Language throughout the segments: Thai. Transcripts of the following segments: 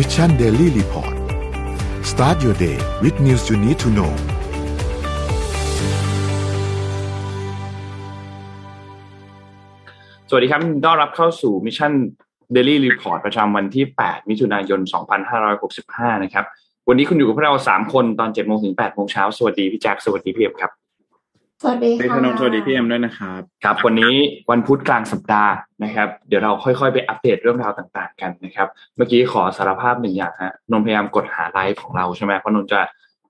Mission Daily Report start your day with news you need to know สวัสดีครับต้อนรับเข้าสู่ Mission Daily Report ประจำวันที่ 8 มิถุนายน 2565 นะครับ วันนี้คุณอยู่กับพวกเรา 3 คนตอน7โมงถึง8โมงเช้า สวัสดีพี่แจ็ค สวัสดีพี่เอ็มครับ สวัสดีพี่ค่ะธนงสวัสดีพี่เอ็มด้วยนะครับครับ วันนี้วันพุธกลางสัปดาห์นะครับ เดี๋ยวเราค่อยๆ ไปอัปเดตเรื่องราวต่างๆ กันนะครับ เมื่อกี้ขอสารภาพหนึ่งอย่างฮะนนท์พยายามกดหาไลฟ์ของเราใช่ไหมเพราะนนท์จะ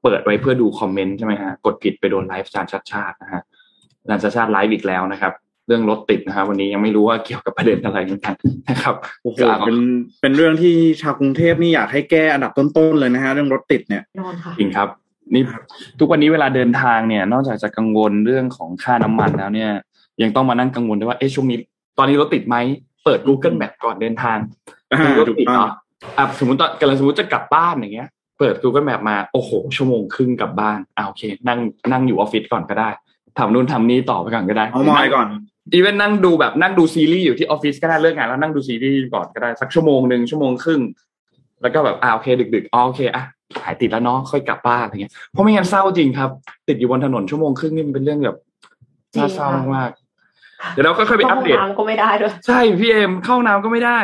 เปิดไว้เพื่อดูคอมเมนต์ใช่ไหมฮะกดผิดไปโดนไลฟ์อาจารย์ชัดชาตินะฮะอาจารย์ชัดชาติไลฟ์อีกแล้วนะครับ เรื่องรถติดนะครับวันนี้ยังไม่รู้ว่าเกี่ยวกับประเด็นอะไรเหมือนกันนะครับโอ้โหเป็นเป็นเรื่องที่ชาวกรุงเทพนี่อยากให้แก้อันดับต้นๆเลยนะฮะเรื่องรถติดเนี่ยนอนค่ะจริงครับ นี่ทุกวันนี้เวลาเดินทางเนี่ย นอกจากจะกังวลเรื่องของค่าน้ำมันแล้วเนี่ย ยังต้องมานั่งกังวลด้วยว่าเอ๊ะช่วงนี้ตอนนี้รถติดไหมเปิด Google Map ก่อนเดินทางอ่าดูรถถูกติดต้อเหงรออะสมมติตอนกำลังสมมติจะกลับบ้านอย่างเงี้ย เปิด Google Map มาโอ้โห ชั่วโมงครึ่งกลับบ้านอ่าโอเค นั่งนั่งอยู่ออฟฟิศก่อนก็ได้ทำนู่นทำนี่ต่อไปก่อนก็ได้เอามอยก่อนอีเวนนั่งดูแบบนั่งดูซีรีส์อยู่ที่ออฟฟิศก็ได้เลิกงานแล้วนั่งดูซีรีส์ก่อนก็ได้สักชั่วโมงหนึ่งชั่วโมงครึ่ง แล้วก็แบบอ่าโอเค ดึกๆอ๋อโอเคอะ หายติดแล้วเนาะค่อยกลับบ้านอะไรเงี้ยเพราะไม่งั้นเศร้าจริงครับ ติดอยู่บนถนนชั่วโมงครึ่งนี่มันเป็นเรื่องแบบน่าเศร้ามากๆเดี๋ยวเราก็ค่อยไปอัปเดตห้งน้ำก็ไม่ได้ด้วยใช่พี่เอ็มเข้าห้องน้ำก็ไม่ได้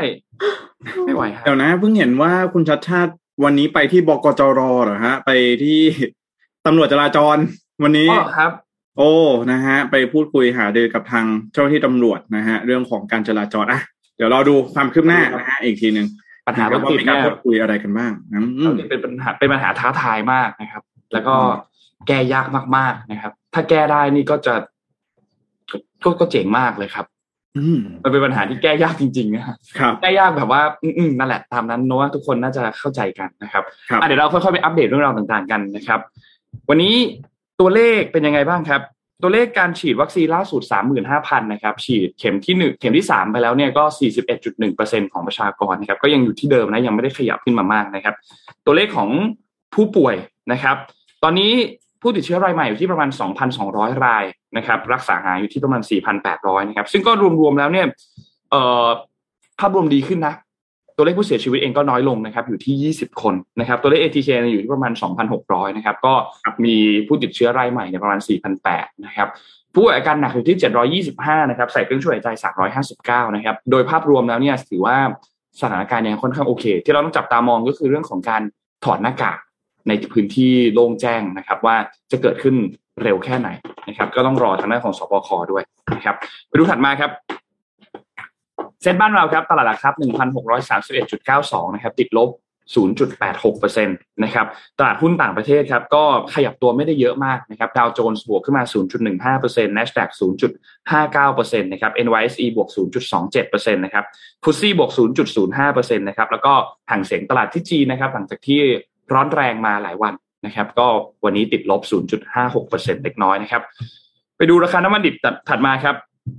ไม่ไหวครัเดี๋บยวนะเพิ่งเห็นว่าคุณชัดชาติวันนี้ไปที่บกจรเหรอฮะ ไปที่ตำรวจจราจรวันนี้อ๋อครับ โอ้นะฮะ ไปพูดคุยหารือกับทางเจ้าหน้าที่ตำรวจนะฮะ เรื่องของการจราจรอะเดี๋ยวเราดูความคืบหน้านะฮะอีกทีหนึ่ง ปัญหารถว่าติดมีการเนี่ยพูดคุยอะไรกันบ้างอืมรถติดเป็นปัญหาเป็นปัญหาท้าทายมากนะครับ แล้วก็แก้ยากมากๆนะครับ ถ้าแก้ได้นี่ก็จะก็ก็ก็เจ๋งมากเลยครับอืมมันเป็นปัญหาที่แก้ยากจริงๆนะฮะครับแก้ยากแบบว่า อืมๆนั่นแหละตามนั้นเนอะว่าทุกคนน่าจะเข้าใจกันนะครับครับอะเดี๋ยวเราค่อยๆไปอัปเดตเรื่องราวต่างๆกันนะครับ วันนี้ตัวเลขเป็นยังไงบ้างครับ ตัวเลขการฉีดวัคซีนล่าสุด 35,000 นะครับ ฉีดเข็มที่หนึ่งเข็มที่ 3 ไปแล้วเนี่ยก็ 41.1%ของประชากรนะครับ ก็ยังอยู่ที่เดิมนะ ยังไม่ได้ขยับขึ้นมามากนะครับ ตัวเลขของผู้ป่วยนะครับ ตอนนี้ผู้ติดเชื้อรายใหม่อยู่ที่ประมาณ 2,200 รายนะครับ รักษาหายอยู่ที่ประมาณ 4,800 นะครับ ซึ่งก็รวมๆแล้วเนี่ย เอ่อ ภาพรวมดีขึ้นนะ ตัวเลขผู้เสียชีวิตเองก็น้อยลงนะครับอยู่ที่ 20 คนนะครับตัวเลข ATK อยู่ที่ประมาณ 2,600 นะครับก็มีผู้ติดเชื้อรายใหม่เนี่ยประมาณ 4,800 นะครับผู้ป่วยอาการหนักอยู่ที่ 725 นะครับใส่เครื่องช่วยหายใจ 359 นะครับโดยภาพรวมแล้วเนี่ยถือว่าสถานการณ์เนี่ยค่อนข้างโอเค ที่เราต้องจับตามองก็คือเรื่องของการถอดหน้ากากในพื้นที่โล่งแจ้งนะครับ ว่าจะเกิดขึ้นเร็วแค่ไหนนะครับ ก็ต้องรอทางด้านของสบคด้วยนะครับไปดูถัดมาครับ เซ็นบ้านเราครับตลาดหลักทรัพย์1,631.92นะครับติดลบ 0.86%นะครับตลาดหุ้นต่างประเทศครับก็ขยับตัวไม่ได้เยอะมากนะครับดาวโจนส์บวกขึ้นมา 0.15% NASDAQ 0.59%นะครับ NYSE บวก 0.27%นะครับฟุตซี่บวก 0.05%นะครับแล้วก็ห่างเสียงตลาดที่จีนนะครับหลังจากที่ร้อนแรงมาหลายวันนะครับก็วันนี้ติดลบ 0.56%เล็กน้อยนะครับไปดูราคาน้ำมันดิบถัดมาครับ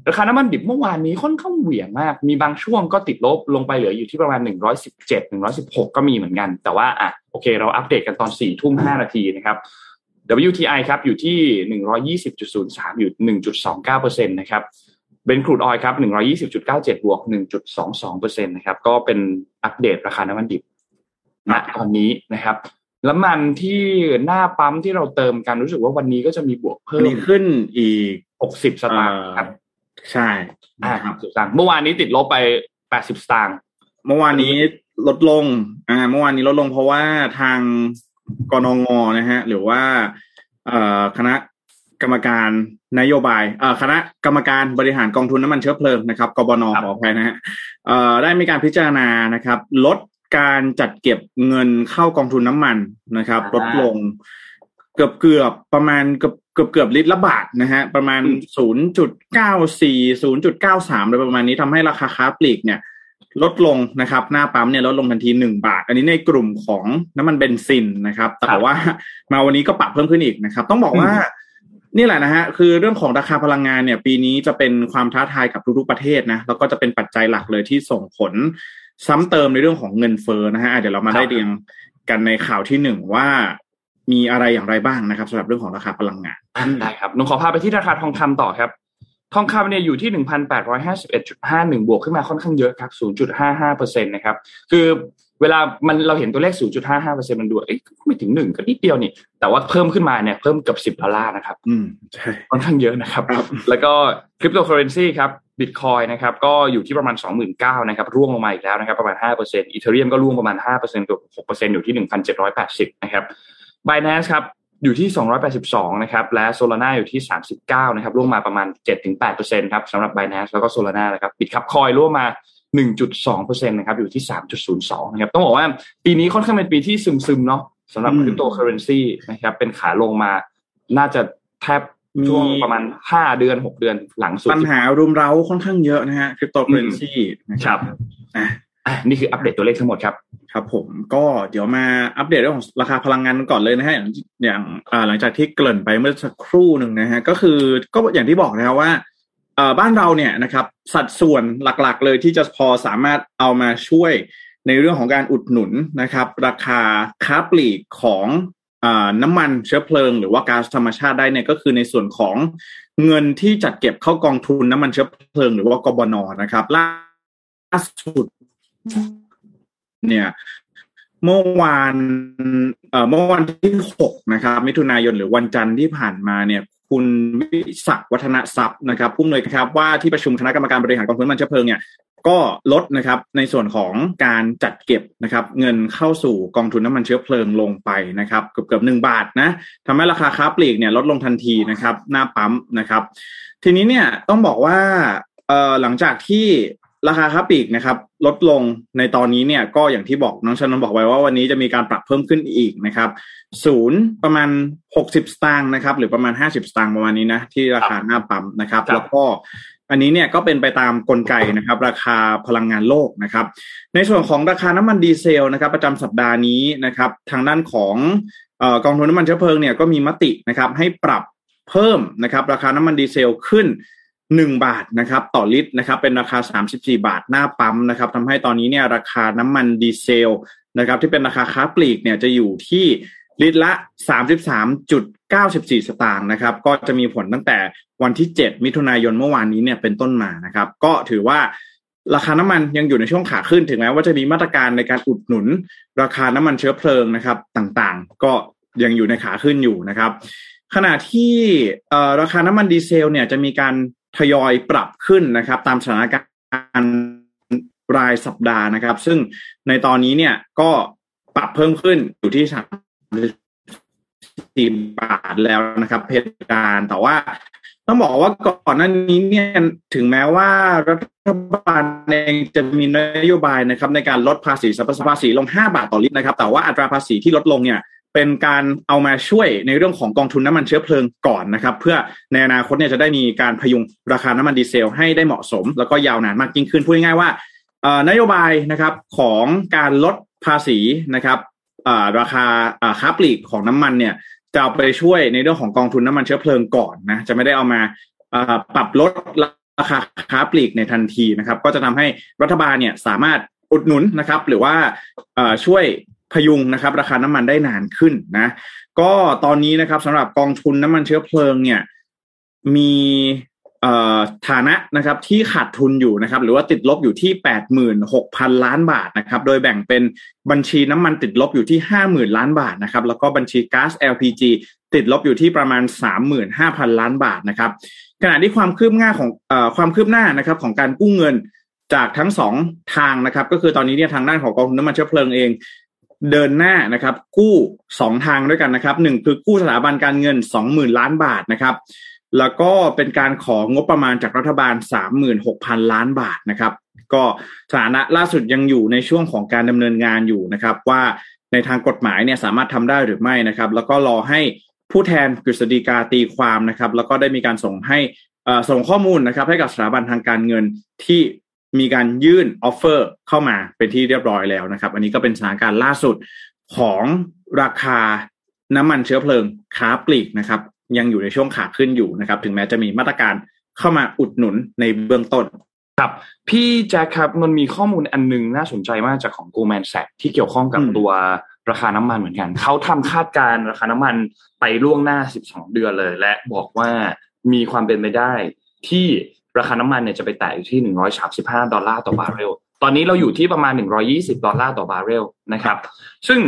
ราคาน้ำมันดิบเมื่อวานนี้ค่อนข้างเหวี่ยงมาก มีบางช่วงก็ติดลบลงไปเหลืออยู่ที่ประมาณ 117 116 ก็มีเหมือนกัน แต่ว่าอะโอเค เราอัปเดตกันตอน4ทุ่ม5นาทีนะครับ WTI ครับอยู่ที่ 120.03 อยู่ 1.29%นะครับเบนครูดออยครับ120.97 บวก 1.22%นะครับก็เป็นอัปเดตราคาน้ำมันดิบณตอนนี้นะครับแล้วมันที่หน้าปั๊มที่เราเติมกันรู้สึกว่าวันนี้ก็จะมีบวกเพิ่อันมนี้ขึ้นอีก 60 สตางค์ครับ ใช่อ่านะครับสตางค์เมื่อวานนี้ติดลบไปแปดสิบสตางค์เมื่อวานนี้ลดลง อ่า เมื่อวานนี้ลดลงเพราะว่าทางกนงนะฮะ หรือว่าเอ่อคณะกรรมการนโยบายเอ่อคณะกรรมการบริหารกองทุนน้ำมันเชื้อเพลิงนะครับกบนขออภัยนะฮะเอ่อได้มีการพิจารณานะครับ ลดการจัดเก็บเงินเข้ากองทุนน้ำมันนะครับ ลดลงเกือบเกือบประมาณเกือบ เกือบเกือบลิตรละบาทนะฮะประมาณศูนย์จุดเก้าสี่ศูนย์จุดเก้าสามโดยประมาณนี้ทำให้ราคาค้าปลีกเนี่ยลดลงนะครับ หน้าปั๊มเนี่ยลดลงทันทีหนึ่งบาท อันนี้ในกลุ่มของน้ำมันเบนซินนะครับ แต่ว่ามาวันนี้ก็ปรับเพิ่มขึ้นอีกนะครับ ต้องบอกว่านี่แหละนะฮะคือเรื่องของราคาพลังงานเนี่ย ปีนี้จะเป็นความท้าทายกับทุกๆประเทศนะแล้วก็จะเป็นปัจจัยหลักเลยที่ส่งผลซ้ำเติมในเรื่องของเงินเฟ้อนะฮะอะเดี๋ยวเรามาได้เรียงกันในข่าวที่หนึ่งว่า มีอะไรอย่างไรบ้างนะครับสำหรับเรื่องของราคาพลังงานอะได้ครับหนูขอพาไปที่ราคาทองคำต่อครับ ทองคำเนี่ยอยู่ที่หนึ่งพันแปดร้อยห้าสิบเอ็ดจุดห้าหนึ่งบวกขึ้นมาค่อนข้างเยอะครับศูนย์จุดห้าห้าเปอร์เซ็นต์นะครับคือเวลามันเราเห็นตัวเลข 0.55%มันดูเอ๊ะไม่ถึงหนึ่งก็นิดเดียวนี่ แต่ว่าเพิ่มขึ้นมาเนี่ยเพิ่มเกือบ10ดอลลาร์นะครับอืมใช่ค่อนข้างเยอะนะครับครับ แล้วก็คริปโตเคอร์เรนซีครับบิตคอยน์นะครับก็อยู่ที่ประมาณ 29,000นะครับร่วงลงมาอีกแล้วนะครับประมาณ5% Ethereum ก็ร่วงประมาณ5%ตัว6%อยู่ที่ 1,780นะครับ Binance ครับอยู่ที่ 282 นะครับ และ Solana อยู่ที่ 39 นะครับร่วงมาประมาณ 7-8%ครับสำหรับ Binance แล้วก็ Solana นะครับ Bitkub Coin ร่วงมา 1.2%นะครับอยู่ที่ 3.02 นะครับ ต้องบอกว่าปีนี้ค่อนข้างเป็นปีที่ซึมๆ เนาะสำหรับอืมคริปโตเคอร์เรนซีนะครับ เป็นขาลงมาน่าจะแทบช่วงประมาณห้าเดือนหกเดือนหลังสุด ปัญหารุมเร้าค่อนข้างเยอะนะฮะคริปโตเคอร์เรนซีนะคครัรับบ อะนี่คืออัปเดตตัวเลขทั้งหมดครับครับ ผมก็เดี๋ยวมาอัปเดตเรื่องของราคาพลังงานกันก่อนเลยนะฮะอย่างอย่างอ่าหลังจากที่เกริ่นไปเมื่อสักครู่หนึ่งนะฮะก็คือก็อย่างที่บอกนะครับว่าเอ่อบ้านเราเนี่ยนะครับสัดส่วนหลักๆ เลยที่จะพอสามารถเอามาช่วยในเรื่องของการอุดหนุนนะครับ ราคาค้าปลีกของอ่าน้ำมันเชื้อเพลิง หรือว่าก๊าซธรรมชาติได้เนี่ยก็คือในส่วนของเงินที่จัดเก็บเข้ากองทุนน้ำมันเชื้อเพลิง หรือว่ากบนนะครับล่าสุด เนี่ยเมื่อวานเอ่อเมื่อวันที่หกนะครับ มิถุนายนหรือวันจันทร์ที่ผ่านมาเนี่ย คุณวิศักวัฒนทรัพย์นะครับผู้อำนวยการครับว่าที่ประชุมคณะกรรมการบริหารกองทุนน้ำมันเชื้อเพลิงเนี่ยก็ลดนะครับในส่วนของการจัดเก็บนะครับ เงินเข้าสู่กองทุนน้ำมันเชื้อเพลิงลงไปนะครับ เกือบเกือบหนึ่งบาทนะทำให้ราคาค้าปลีกเนี่ยลดลงทันทีนะครับ หน้าปั๊มนะครับ ทีนี้เนี่ยต้องบอกว่าเอ่อหลังจากที่ ราคาค้าปลีกนะครับลดลงในตอนนี้เนี่ยก็อย่างที่บอกน้องชนนท์บอกไว้ว่าวันนี้จะมีการปรับเพิ่มขึ้นอีกนะครับศูนย์ประมาณหกสิบสตางค์นะครับหรือประมาณห้าสิบสตางค์ประมาณนี้นะที่ราคาหน้าปั๊มนะครับครับ แล้วก็อันนี้เนี่ยก็เป็นไปตามกลไกนะครับ ราคาพลังงานโลกนะครับ ในส่วนของราคาน้ำมันดีเซลนะครับ ประจำสัปดาห์นี้นะครับ ทางด้านของเอ่อกองทุนน้ำมันเชื้อเพลิงเนี่ยก็มีมตินะครับให้ปรับเพิ่มนะครับ ราคาน้ำมันดีเซลขึ้น 1บาทนะครับต่อลิตรนะครับเป็นราคา 34 บาทหน้าปั๊มนะครับทำให้ตอนนี้เนี่ยราคาน้ำมันดีเซลนะครับที่เป็นราคาค้าปลีกเนี่ยจะอยู่ที่ลิตรละ 33.94 สตางค์นะครับก็จะมีผลตั้งแต่วันที่ 7 มิถุนายนเมื่อวานนี้เนี่ยเป็นต้นมานะครับก็ถือว่าราคาน้ำมันยังอยู่ในช่วงขาขึ้นถึงแม้ว่าจะมีมาตรการในการอุดหนุน ราคาน้ำมันเชื้อเพลิงนะครับต่างๆ ก็ยังอยู่ในขาขึ้นอยู่นะครับขณะที่ราคาน้ำมันดีเซลเนี่ยจะมีการ ทยอยปรับขึ้นนะครับ ตามสถานการณ์รายสัปดาห์นะครับ ซึ่งในตอนนี้เนี่ยก็ปรับเพิ่มขึ้นอยู่ที่สามสี่บาทแล้วนะครับ เพดานแต่ว่าต้องบอกว่าก่อนหน้านี้เนี่ยถึงแม้ว่ารัฐบาลเองจะมีนโยบายนะครับ ในการลดภาษีสรรพสามิตภาษีลง 5 บาทต่อลิตรนะครับ แต่ว่าอัตราภาษีที่ลดลงเนี่ย เป็นการเอามาช่วยในเรื่องของกองทุนน้ำมันเชื้อเพลิงก่อนนะครับ เพื่อในอนาคตเนี่ยจะได้มีการพยุงราคาน้ำมันดีเซลให้ได้เหมาะสม แล้วก็ยาวนานมากยิ่งขึ้นพูดง่ายๆว่านโยบายนะครับของการลดภาษีนะครับราคาเอ่อค้าปลีกของน้ำมันเนี่ยจะเอาไปช่วยในเรื่องของกองทุนน้ำมันเชื้อเพลิงก่อนนะจะไม่ได้เอามาปรับลดราคาค้าปลีกในทันทีนะครับ ก็จะทำให้รัฐบาลเนี่ยสามารถอุดหนุนนะครับ หรือว่าช่วย พยุงนะครับ ราคาน้ำมันได้นานขึ้นนะ ก็ตอนนี้นะครับสำหรับกองทุนน้ำมันเชื้อเพลิงเนี่ย มีฐานะนะครับที่ขาดทุนอยู่นะครับ หรือว่าติดลบอยู่ที่แปดหมื่นหกพันล้านบาทนะครับ โดยแบ่งเป็นบัญชีน้ำมันติดลบอยู่ที่ห้าหมื่นล้านบาทนะครับ แล้วก็บัญชีก๊าซ LPG ติดลบอยู่ที่ประมาณสามหมื่นห้าพันล้านบาทนะครับ ขณะที่ความคืบหน้าของอความคืบหน้านะครับของการกู้เงินจากทั้งสองทางนะครับ ก็คือตอนนี้เนี่ยทางด้านของกองทุนน้ำมันเชื้อเพลิงเอง เดินหน้านะครับกู้สองทางด้วยกันนะครับหนึ่งคือกู้สถาบันการเงินสองหมื่นล้านบาทนะครับแล้วก็เป็นการของงบประมาณจากรัฐบาลสามหมื่นหกพันล้านบาทนะครับ ก็สถานะล่าสุดยังอยู่ในช่วงของการดำเนินงานอยู่นะครับ ว่าในทางกฎหมายเนี่ยสามารถทำได้หรือไม่นะครับ แล้วก็รอให้ผู้แทนกฤษฎีกาตีความนะครับ แล้วก็ได้มีการส่งให้อ่อส่งข้อมูลนะครับ ให้กับสถาบันทางการเงินที่ มีการยื่นออฟเฟอร์เข้ามาเป็นที่เรียบร้อยแล้วนะครับ อันนี้ก็เป็นสถานการณ์ล่าสุดของราคาน้ำมันเชื้อเพลิงค้าปลีกนะครับ ยังอยู่ในช่วงขาขึ้นอยู่นะครับ ถึงแม้จะมีมาตรการเข้ามาอุดหนุนในเบื้องต้นครับพี่แจ็คครับมันมีข้อมูลอันหนึงน่าสนใจมากจากของ Goldman Sachs ที่เกี่ยวข้องกับอืมตัวราคาน้ำมันเหมือนกัน เขาทำคาดการณ์ราคาน้ำมันไปล่วงหน้า 12 เดือนเลย และบอกว่ามีความเป็นไปได้ที่ ราคาน้ำมันเนี่ยจะไปแตะอยู่ที่ 135 ดอลลาร์ต่อบาร์เรล ตอนนี้เราอยู่ที่ประมาณ 120 ดอลลาร์ต่อบาร์เรลนะครับ ซึ่ง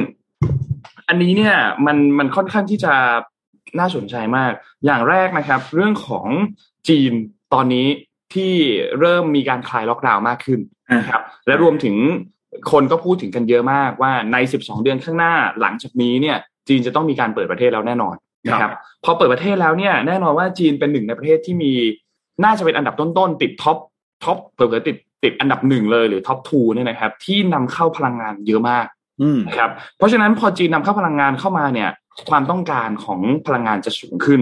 อันนี้เนี่ยมันมันค่อนข้างที่จะน่าสนใจมาก อย่างแรกนะครับ เรื่องของจีนตอนนี้ที่เริ่มมีการคลายล็อกดาวน์มากขึ้นนะครับ และรวมถึงคนก็พูดถึงกันเยอะมากว่าใน 12 เดือนข้างหน้าหลังจากนี้เนี่ย จีนจะต้องมีการเปิดประเทศแล้วแน่นอนนะครับ พอเปิดประเทศแล้วเนี่ยแน่นอนว่าจีนเป็นหนึ่งในประเทศที่มี น่าจะเป็นอันดับต้นๆติด top top เผื่อติดติดอันดับหนึ่งเลยหรือ top two เนี่ยนะครับ ที่นำเข้าพลังงานเยอะมากนะครับเพราะฉะนั้นพอจีนนำเข้าพลังงานเข้ามาเนี่ย ความต้องการของพลังงานจะสูงขึ้น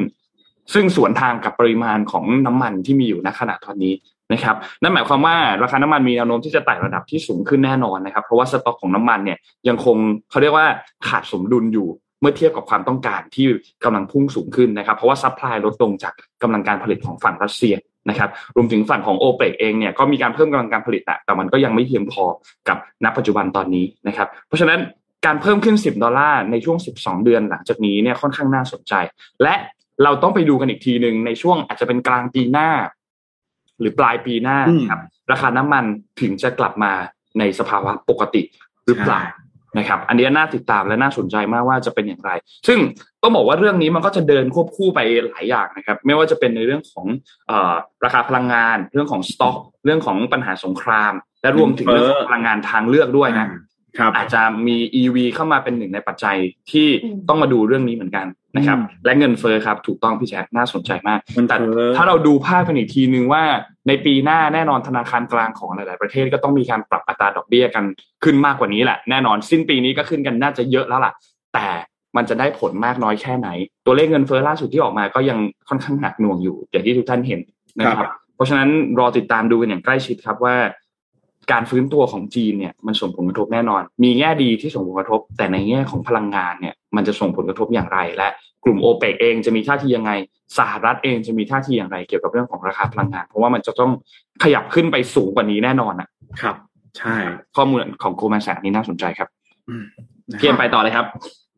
ซึ่งสวนทางกับปริมาณของน้ำมันที่มีอยู่ณขณะตอนนี้นะครับนั่นหมายความว่าราคาน้ำมันมีแนวโน้มที่จะไต่ระดับที่สูงขึ้นแน่นอนนะครับ เพราะว่าสต็อกของน้ำมันเนี่ยยังคงเขาเรียกว่าขาดสมดุลอยู่ เมื่อเทียบกับความต้องการที่กำลังพุ่งสูงขึ้นนะครับเพราะว่า supply ลดลงจากกำลังการผลิตของฝั่งรัสเซียนะครับรวมถึงฝั่งของโอเปกเองเนี่ยก็มีการเพิ่มกำลังการผลิตแต่มันก็ยังไม่เพียงพอกับณปัจจุบันตอนนี้นะครับเพราะฉะนั้นการเพิ่มขึ้น 10 ดอลลาร์ในช่วง 12 เดือนหลังจากนี้เนี่ยค่อนข้างน่าสนใจ และเราต้องไปดูกันอีกทีหนึ่งในช่วงอาจจะเป็นกลางปีหน้า หรือปลายปีหน้าครับราคาน้ำมันถึงจะกลับมาในสภาวะปกติหรือเปล่า นะครับ อันนี้น่าติดตามและน่าสนใจมากว่าจะเป็นอย่างไร ซึ่งต้องบอกว่าเรื่องนี้มันก็จะเดินควบคู่ไปหลายอย่างนะครับ ไม่ว่าจะเป็นในเรื่องของอราคาพลังงาน เรื่องของสต็อก เรื่องของปัญหาสงคราม และรวมถึงเรื่องของพลังงานทางเลือกด้วยนะ อาจจะมี EV เข้ามาเป็นหนึ่งในปัจจัยที่ต้องมาดูเรื่องนี้เหมือนกันนะครับ และเงินเฟอ้อครับถูกต้องพี่แจ๊คน่าสนใจมากแต่ถ้าเราดูภาพกันอีกทีนึงว่าในปีหน้าแน่นอนธนาคารกลางของหลาย ๆ ประเทศก็ต้องมีการปรับอัตราดอกเบี้ยกันขึ้นมากกว่านี้แหละแน่นอนสิ้นปีนี้ก็ขึ้นกันน่าจะเยอะแล้วล่ะ แต่มันจะได้ผลมากน้อยแค่ไหน ตัวเลขเงินเฟอ้อล่าสุดที่ออกมาก็ยังค่อนข้างหนักหน่วงอยู่อย่างที่ทุกท่านเห็นนะครับ เพราะฉะนั้นรอติดตามดูกันอย่างใกล้ชิดครับว่า การฟื้นตัวของจีนเนี่ยมันส่งผลกระทบแน่นอน มีแง่ดีที่ส่งผลกระทบ แต่ในแง่ของพลังงานเนี่ยมันจะส่งผลกระทบอย่างไร และกลุ่มโอเปกเองจะมีท่าทียังไงสหรัฐเองจะมีท่าทีอย่างไร เกี่ยวกับเรื่องของราคาพลังงาน เพราะว่ามันจะต้องขยับขึ้นไปสูงกว่านี้แน่นอนอะ ครับ ใช่ ข้อมูลของโคมนแสนี้น่าสนใจครับเพียนไปต่อเลยครับ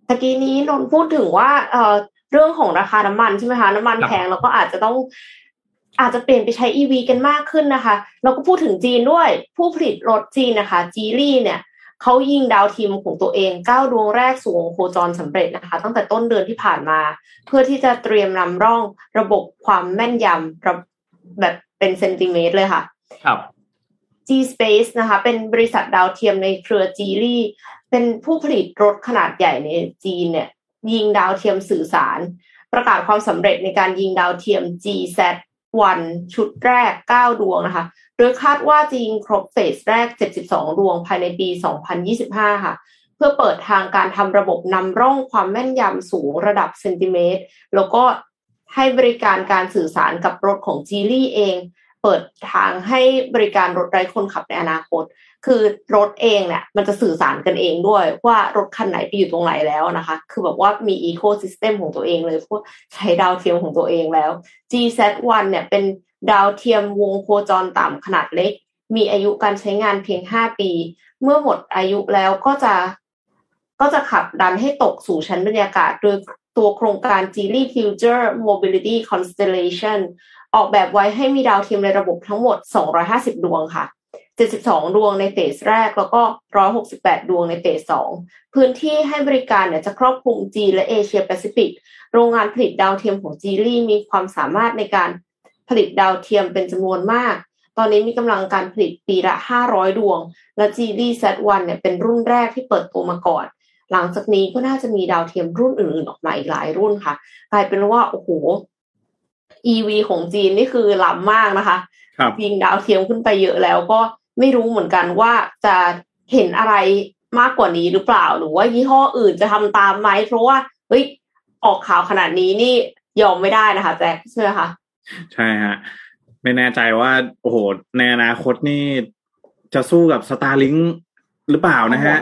ตะกี้นี้นนพูดถึงว่าเอ่อเรื่องของราคาน้ำมันใช่ไหมคะ น้ำมันแพงแล้วก็อาจจะต้อง อาจจะเปลี่ยนไปใช้ EV กันมากขึ้นนะคะ เราก็พูดถึงจีนด้วย ผู้ผลิตรถจีนนะคะจีลี่เนี่ยเขายิงดาวทีมของตัวเองเก้าดวงแรกสู่วงโคจรสำเร็จนะคะ ตั้งแต่ต้นเดือนที่ผ่านมา เพื่อที่จะเตรียมนำร่องระบบความแม่นยำแบบเป็นเซนติเมตรเลยค่ะ ครับ G Space นะคะ เป็นบริษัทดาวเทียมในเครือจีลี่เป็นผู้ผลิตรถขนาดใหญ่ในจีนเนี่ย ยิงดาวเทียมสื่อสาร ประกาศความสำเร็จในการยิงดาวเทียม GZ วันชุดแรก 9 ดวงนะคะ โดยคาดว่าจะยิงครบเฟสแรก 72 ดวงภายในปี 2025 ค่ะ เพื่อเปิดทางการทำระบบนำร่องความแม่นยำสูงระดับเซนติเมตร แล้วก็ให้บริการการสื่อสารกับรถของจีลี่เอง เปิดทางให้บริการรถไร้คนขับในอนาคต คือรถเองเนี่ยมันจะสื่อสารกันเองด้วย ว่ารถคันไหนไปอยู่ตรงไหนแล้วนะคะ คือแบบว่ามีอีโคซิสเต็มของตัวเองเลยพวกใช้ดาวเทียมของตัวเองแล้ว GZ1 เนี่ยเป็นดาวเทียมวงโคจรต่ำขนาดเล็ก มีอายุการใช้งานเพียง 5 ปี เมื่อหมดอายุแล้วก็จะก็จะขับดันให้ตกสู่ชั้นบรรยากาศ โดยตัวโครงการ Geely Future Mobility Constellation ออกแบบไว้ให้มีดาวเทียมในระบบทั้งหมด 250 ดวงค่ะ 72 ดวงในเฟสแรก แล้วก็ 168 ดวงในเฟส2พื้นที่ให้บริการเนี่ยจะครอบคลุมจีนและเอเชียแปซิฟิก โรงงานผลิตดาวเทียมของจีลี่มีความสามารถในการผลิตดาวเทียมเป็นจำนวนมาก ตอนนี้มีกำลังการผลิตปีละ 500 ดวง และจีลี่เซตวันเนี่ยเป็นรุ่นแรกที่เปิดตัวมาก่อน หลังจากนี้ก็น่าจะมีดาวเทียมรุ่นอื่นๆออกมาอีกหลายรุ่นค่ะ กลายเป็นว่าโอ้โห EV ของจีนนี่คือล้ำมากนะคะยิงดาวเทียมขึ้นไปเยอะแล้วก็ ไม่รู้เหมือนกันว่าจะเห็นอะไรมากกว่านี้หรือเปล่า หรือว่ายี่ห้ออื่นจะทำตามไหมเพราะว่าเฮ้ยออกข่าวขนาดนี้นี่ยอมไม่ได้นะคะแจ็คใช่ไหมคะใช่ฮะไม่แน่ใจว่าโอ้โหในอนาคตนี่จะสู้กับสตาร์ลิงหรือเปล่านะฮะ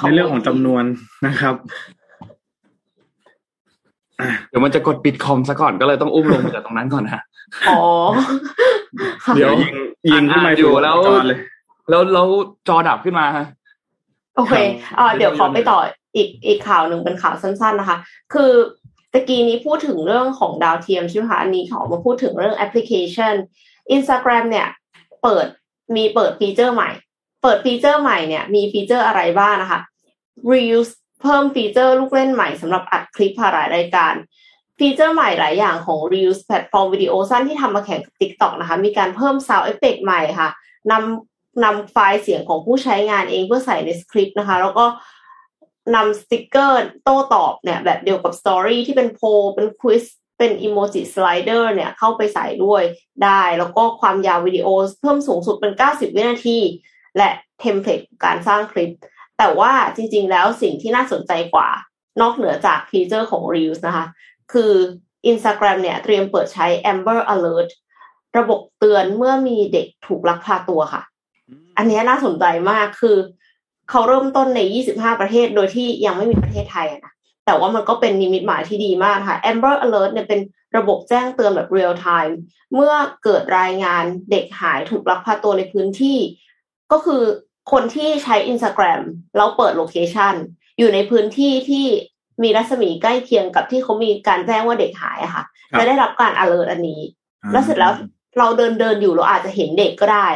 ในเรื่องของจำนวนนะครับเดี๋ยวมันจะกดปิดคอมซะก่อนก็เลยต้องอุ้มลงมาจากตรงนั้นก่อนนะอ๋อ เดี๋ยวยิงยิงขึ้นมาอยู่แล้ว แล้วแล้วจอดับขึ้นมาฮะโอเคอ่าเดี๋ยวขอไปต่ออีกอีกข่าวหนึ่งเป็นข่าวสั้น ๆนะคะ คือตะกี้นี้พูดถึงเรื่องของดาวเทียมใช่ไหมคะอันนี้ขอมาพูดถึงเรื่องแอปพลิเคชัน Instagram เนี่ย เปิดมีเปิดฟีเจอร์ใหม่ เปิดฟีเจอร์ใหม่เนี่ย มีฟีเจอร์อะไรบ้างนะคะ Reels เพิ่มฟีเจอร์ลูกเล่นใหม่สำหรับอัดคลิปผ่านรายการ ฟีเจอร์ใหม่หลายอย่างของ Reels แพลตฟอร์มวิดีโอสั้นที่ทำมาแข่งกับ TikTok นะคะ มีการเพิ่ม Sound Effect ใหม่ค่ะนำ นำไฟล์เสียงของผู้ใช้งานเองเพื่อใส่ในสคริปต์นะคะ แล้วก็นำสติกเกอร์โต้ตอบเนี่ยแบบเดียวกับ story ที่เป็นโพลเป็น quizเป็น emoji slider เนี่ยเข้าไปใส่ด้วยได้ แล้วก็ความยาววิดีโอเพิ่มสูงสุดเป็น 90 วินาที และ template การสร้างคลิป แต่ว่าจริงๆแล้วสิ่งที่น่าสนใจกว่านอกเหนือจากฟีเจอร์ของ Reels นะคะ คือ Instagram เนี่ยเตรียมเปิดใช้ Amber Alert ระบบเตือนเมื่อมีเด็กถูกลักพาตัวค่ะ อันนี้น่าสนใจมากคือเขาเริ่มต้นใน 25 ประเทศโดยที่ยังไม่มีประเทศไทยนะแต่ว่ามันก็เป็นนิมิตหมายที่ดีมากค่ะ Amber Alert เนี่ยเป็นระบบแจ้งเตือนแบบ real time เมื่อเกิดรายงานเด็กหายถูกลักพาตัวในพื้นที่ ก็คือคนที่ใช้ Instagram แล้วเปิดโลเคชันอยู่ในพื้นที่ที่มีรัศมีใกล้เคียงกับที่เขามีการแจ้งว่าเด็กหายอะค่ะ จะได้รับการ alert อันนี้ แล้วเสร็จแล้วเราเดินเดินอยู่เราอาจจะเห็นเด็กก็ได้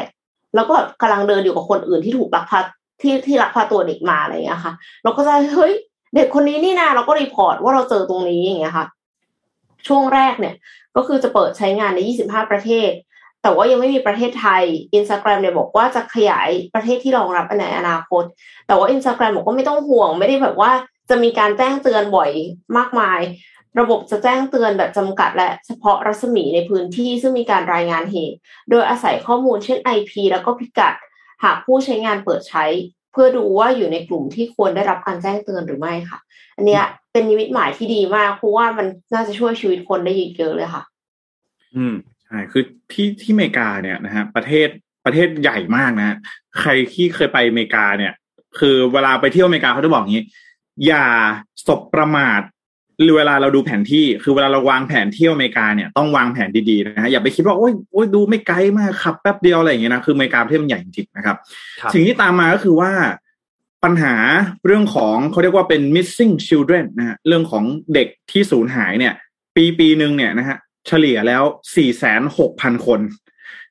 แล้วก็แบบกำลังเดินอยู่กับคนอื่นที่ถูกลักพาที่ที่ลักพาตัวเด็กมาอะไรอย่างเงี้ยค่ะ เราก็จะเฮ้ยเด็กคนนี้นี่นะเราก็รีพอร์ตว่าเราเจอตรงนี้อย่างเงี้ยค่ะ ช่วงแรกเนี่ย ก็คือจะเปิดใช้งานใน 25 ประเทศ แต่ว่ายังไม่มีประเทศไทย Instagram เนี่ยบอกว่าจะขยายประเทศที่รองรับในอนาคต แต่ว่า Instagram บอกว่าไม่ต้องห่วง ไม่ได้แบบว่าจะมีการแจ้งเตือนบ่อยมากมาย ระบบจะแจ้งเตือนแบบจำกัด และเฉพาะรัศมีในพื้นที่ซึ่งมีการรายงานเหตุ โดยอาศัยข้อมูลเช่น IP แล้วก็พิกัด หากผู้ใช้งานเปิดใช้ เพื่อดูว่าอยู่ในกลุ่มที่ควรได้รับการแจ้งเตือนหรือไม่ค่ะ อันเนี้ยเป็นนิมิตหมายที่ดีมากเพราะว่ามันน่าจะช่วยชีวิตคนได้เยอะเลยค่ะ อืมใช่คือที่ที่อเมริกาเนี่ยนะฮะประเทศประเทศใหญ่มากนะ ใครที่เคยไปอเมริกาเนี่ย คือเวลาไปเที่ยวอเมริกาเขาจะบอกอย่างนี้ อย่าสบประมาท เวลาเราดูแผนที่คือเวลาเราวางแผนเที่ยวอเมริกาเนี่ยต้องวางแผนดีๆนะฮะอย่าไปคิดว่าโอ้ยโอ้ยดูไม่ไกลมากขับแป๊บเดียวอะไรอย่างเงี้ยนะคืออเมริกาประเทศมันใหญ่จริงๆนะครับครับสิ่งที่ตามมาก็คือว่าปัญหาเรื่องของเขาเรียกว่าเป็น missing children นะฮะเรื่องของเด็กที่สูญหายเนี่ย ปีปีหนึ่งเนี่ยนะฮะเฉลี่ยแล้วสี่แสนหกพันคน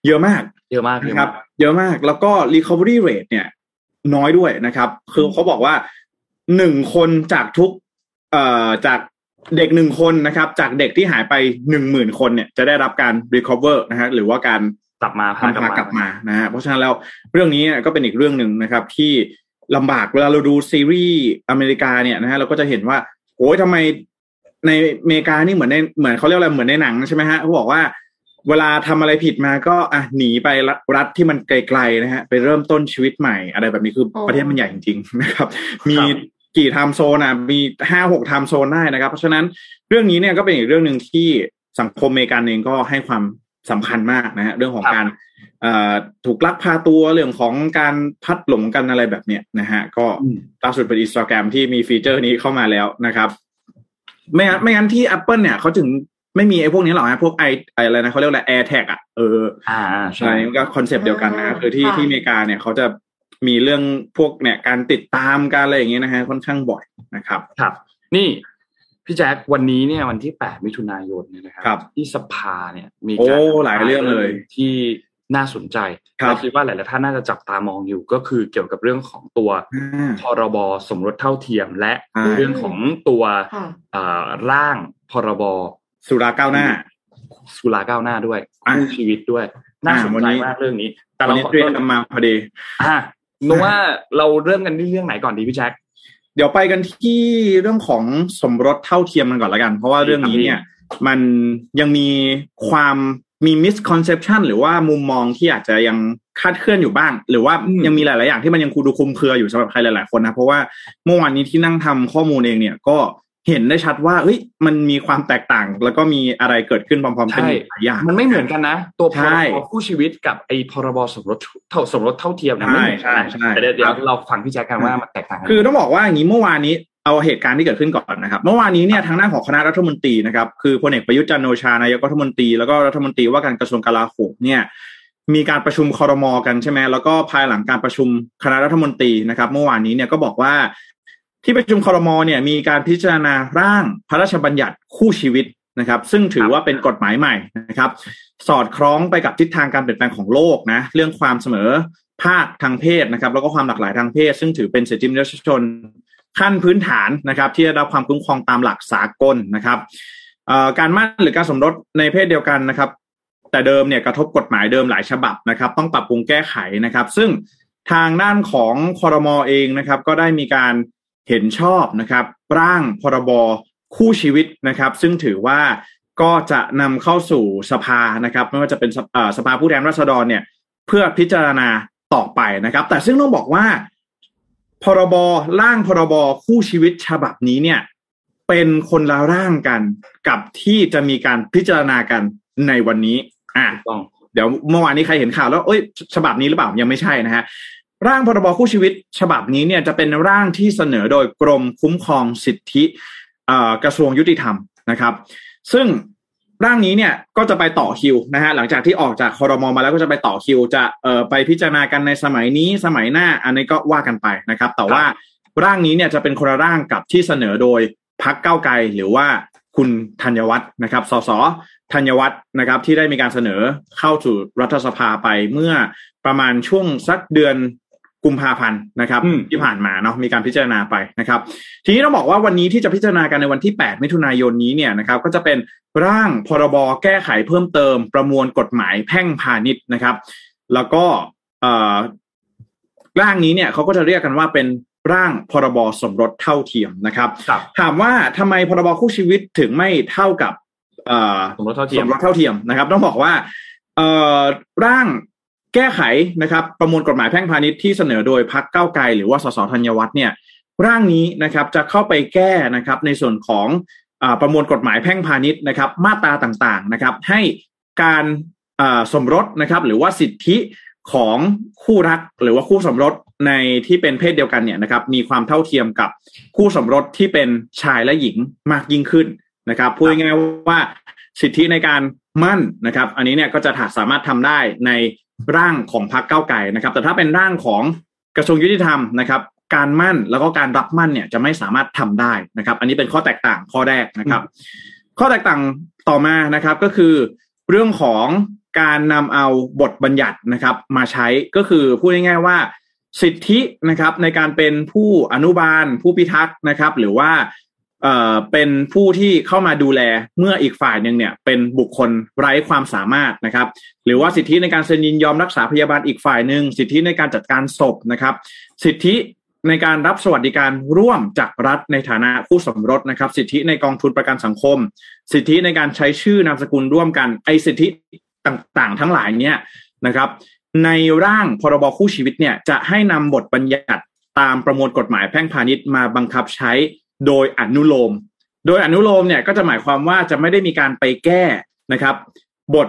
เยอะมากเยอะมากเยนะอะครัมาบกเยอะมากแล้วก็ recovery rate เนี่ย น้อยด้วยนะครับ คือเขาบอกว่าหนึ่งคนจากทุกเอ่อจาก เด็กหนึ่งคนนะครับ จากเด็กที่หายไปหนึ่งหมื่นคนเนี่ยจะได้รับการ recover นะฮะหรือว่าการกลับมาพาพากลับมานะฮะเพราะฉะนั้นแล้วเรื่องนี้ก็เป็นอีกเรื่องหนึ่งนะครับ ที่ลำบากเวลาเราดูซีรีส์อเมริกาเนี่ยนะฮะเราก็จะเห็นว่าโอ้ยทำไมในอเมริกานี่เหมือนในเหมือนเขาเรียกอะไรเหมือนในหนังใช่ไหมฮะเขาบอกว่าเวลาทำอะไรผิดมาก็อะหนีไปรัฐรัฐที่มันไกลๆนะฮะไปเริ่มต้นชีวิตใหม่อะไรแบบนี้คืออ๋อประเทศมันใหญ่จริงๆนะครับ มีครับ กี่ time zone อะมีห้าหก time zone ได้นะครับ เพราะฉะนั้นเรื่องนี้เนี่ยก็เป็นอีกเรื่องหนึ่งที่สังคมอเมริกันเองก็ให้ความสำคัญมากนะฮะเรื่องของครับการเอ่อถูกลักพาตัวเรื่องของการพลัดหลงกันอะไรแบบเนี้ยนะฮะก็อืมล่าสุดเป็นอินสตาแกรมที่มีฟีเจอร์นี้เข้ามาแล้วนะครับไม่งั้นไม่งั้นที่ Apple เนี่ยเขาถึงไม่มีไอ้พวกนี้หรอกนะพวกไอไออะไรนะเขาเรียกอะไร AirTag อะเอออ่าใช่มันก็ concept เดียวกันนะอ่าคือที่ค่ะที่อเมริกาเนี่ยเขาจะ มีเรื่องพวกเนี่ยการติดตามการอะไรอย่างเงี้ยนะฮะค่อนข้างบ่อยนะครับครับ นี่พี่แจ็ควันนี้เนี่ยวันที่ 8 มิถุนายนเนี่ยนะครัครับที่สภาเนี่ย มีโอ้การหลายเรื่องเลยที่น่าสนใจครับและคิดว่าหลายๆท่านน่าจะจับตามองอยู่ก็คือเกี่ยวกับเรื่องของตัวอ่าพรบสมรสเท่าเทียม และใช่เรื่องของตัวค่ะเอ่อร่างพรบสุราก้าวหน้า สุราก้าวหน้าด้วยอะคู่ชีวิตด้วย น่าสนวันใจนี้มากเรื่องนี้ แต่วันเรานี้ขอเตรียต้นมมาพอดีอะ นึกว่าเราเริ่มกันที่เรื่องไหนก่อนดีพี่แจ็คเดี๋ยวไปกันที่เรื่องของสมรสเท่าเทียมกันก่อนละกัน เพราะว่าเรื่องนี้เนี่ย มันยังมีความมี misconception หรือว่ามุมมองที่อาจจะยังคลาดเคลื่อนอยู่บ้าง หรือว่ายังมีหลาย ๆ อย่างที่มันยังคูดูคลุมเครืออยู่สำหรับใครหลาย ๆ คนนะ เพราะว่าเมื่อวานนี้ที่นั่งทำข้อมูลเองเนี่ยก็ เห็นได้ชัดว่าเฮ้ยมันมีความแตกต่าง แล้วก็มีอะไรเกิดขึ้นพร้อมๆกันใช่หลายอย่างมันไม่เหมือนกันนะ ตัวพใช่รบคู่ชีวิตกับไอ้พรบสมรสเท่าสมรสเท่าเทียมนะใช่ไม่เหมือนกันนะใช่ใช่แต่เดี๋ยวเดี๋ยควรับเราฟังพี่แจ็คกันว่ามันแตกต่างกันคือต้องบอกว่าอย่างนี้เมื่อวานนี้เอาเหตุการณ์ที่เกิดขึ้นก่อนนะครับเมื่อวานนี้เนี่ยทางด้านของคณะรัฐมนตรีนะครับคือพลเอกประยุทธ์จันทร์โอชานายกรัฐมนตรีแล้วก็รัฐมนตรีว่าการกระทรวงกลาโหมเนี่ยมีการประชุมคอรมอกันใช่ไหมแล้วก็ภายหลังการประชุมคณะรัฐมนตรีนะครับ เมื่อวานนี้เนี่ยก็บอกว่า ที่ประชุมคอรมอเนี่ยมีการพิจารณาร่างพระราชบัญญัติคู่ชีวิตนะครับ ซึ่งถือว่าเป็นกฎหมายใหม่นะครับ สอดคล้องไปกับทิศทางการเปลี่ยนแปลงของโลกนะเรื่องความเสมอภาคทางเพศนะครับ แล้วก็ความหลากหลายทางเพศ ซึ่งถือเป็นสิทธิมนุษยชนขั้นพื้นฐานนะครับ ที่ได้รับความคุ้มครองตามหลักสากลนะครับการมั่นหรือการสมรสในเพศเดียวกันนะครับ แต่เดิมเนี่ยกระทบกฎหมายเดิมหลายฉบับนะครับ ต้องปรับปรุงแก้ไขนะครับ ซึ่งทางด้านของคอรมอเองนะครับ ก็ได้มีการ เห็นชอบนะครับร่างพรบคู่ชีวิตนะครับ ซึ่งถือว่าก็จะนำเข้าสู่สภานะครับ ไม่ว่าจะเป็นสภาผู้แทนราษฎรเนี่ย เพื่อพิจารณาต่อไปนะครับ แต่ซึ่งต้องบอกว่า พรบร่างพรบคู่ชีวิตฉบับนี้เนี่ย เป็นคนละร่างกันกับที่จะมีการพิจารณากันในวันนี้ อ่าต้องเดี๋ยวเมื่อวานนี้ใครเห็นข่าวแล้วเอ้ย ฉบับนี้หรือเปล่ายังไม่ใช่นะฮะ ร่างพรบคู่ชีวิตฉบับนี้เนี่ยจะเป็นร่างที่เสนอโดยกรมคุ้มครองสิทธิกระทรวงยุติธรรมนะครับ ซึ่งร่างนี้เนี่ยก็จะไปต่อคิวนะฮะหลังจากที่ออกจากคอรมอมาแล้วก็จะไปต่อคิว จะเอ่อไปพิจารณากันในสมัยนี้สมัยหน้า อันนี้ก็ว่ากันไปนะครับ แต่ว่าร่างนี้เนี่ยจะเป็นคนละร่างกับที่เสนอโดยพักเก้าไกลหรือว่าคุณธัญวัฒน์นะครับ สสธัญวัฒน์นะครับ ที่ได้มีการเสนอเข้าสู่รัฐสภาไปเมื่อประมาณช่วงสักเดือน กุมภาพันธ์นะครับที่ผ่านมาเนาะมีการพิจารณาไปนะครับ ทีนี้ต้องบอกว่าวันนี้ที่จะพิจารณากันในวันที่ 8 มิถุนายนนี้เนี่ยนะครับก็จะเป็นร่างพรบแก้ไขเพิ่มเติมประมวลกฎหมายแพ่งพาณิชย์นะครับ แล้วก็ร่างนี้เนี่ยเขาก็จะเรียกกันว่าเป็นร่างพรบสมรสเท่าเทียมนะครับรบถามว่าทำไมพรบคู่ชีวิตถึงไม่เท่ากับสมรสเท่าเทียมสมรสเท่าเทียมนะครับ ต้องบอกว่าร่าง แก้ไขนะครับประมวลกฎหมายแพ่งพาณิชย์ที่เสนอโดยพักเก้าไกลหรือว่าสสธัญวัฒน์เนี่ยร่างนี้นะครับจะเข้าไปแก้นะครับในส่วนของอประมวลกฎหมายแพ่งพาณิชย์นะครับ มาตราต่างๆนะครับ ให้การสมรสนะครับหรือว่าสิทธิของคู่รักหรือว่าคู่สมรสในที่เป็นเพศเดียวกันเนี่ยนะครับ มีความเท่าเทียมกับคู่สมรสที่เป็นชายและหญิงมากยิ่งขึ้นนะครับพูดง่ายๆว่าสิทธิในการมั่นนะครับ อันนี้เนี่ยก็จะสามารถทำได้ใน ร่างของพรรคเก้าไก่นะครับ แต่ถ้าเป็นร่างของกระทรวงยุติธรรมนะครับการมั่นแล้วก็การรับมั่นเนี่ยจะไม่สามารถทำได้นะครับ อันนี้เป็นข้อแตกต่างข้อแรกนะครับ ข้อแตกต่างต่อมานะครับก็คือเรื่องของการนำเอาบทบัญญัตินะครับ มาใช้ก็คือพูดง่ายๆว่า สิทธินะครับในการเป็นผู้อนุบาลผู้พิทักษ์นะครับ หรือว่า เอ่อเป็นผู้ที่เข้ามาดูแลเมื่ออีกฝ่ายหนึ่งเนี่ยเป็นบุคคลไร้ความสามารถนะครับ หรือว่าสิทธิในการเซ็นยินยอมรักษาพยาบาลอีกฝ่ายหนึ่งสิทธิในการจัดการศพนะครับ สิทธิในการรับสวัสดิการร่วมจากรัฐในฐานะคู่สมรสนะครับ สิทธิในกองทุนประกันสังคม สิทธิในการใช้ชื่อนามสกุลร่วมกันไอสิทธิต่างๆ ทั้งหลายเนี่ยนะครับ ในร่างพรบคู่ชีวิตเนี่ยจะให้นำบทบัญญัติตามประมวลกฎหมายแพ่งพาณิชย์มาบังคับใช้ โดยอนุโลม โดยอนุโลมเนี่ยก็จะหมายความว่าจะไม่ได้มีการไปแก้นะครับ บท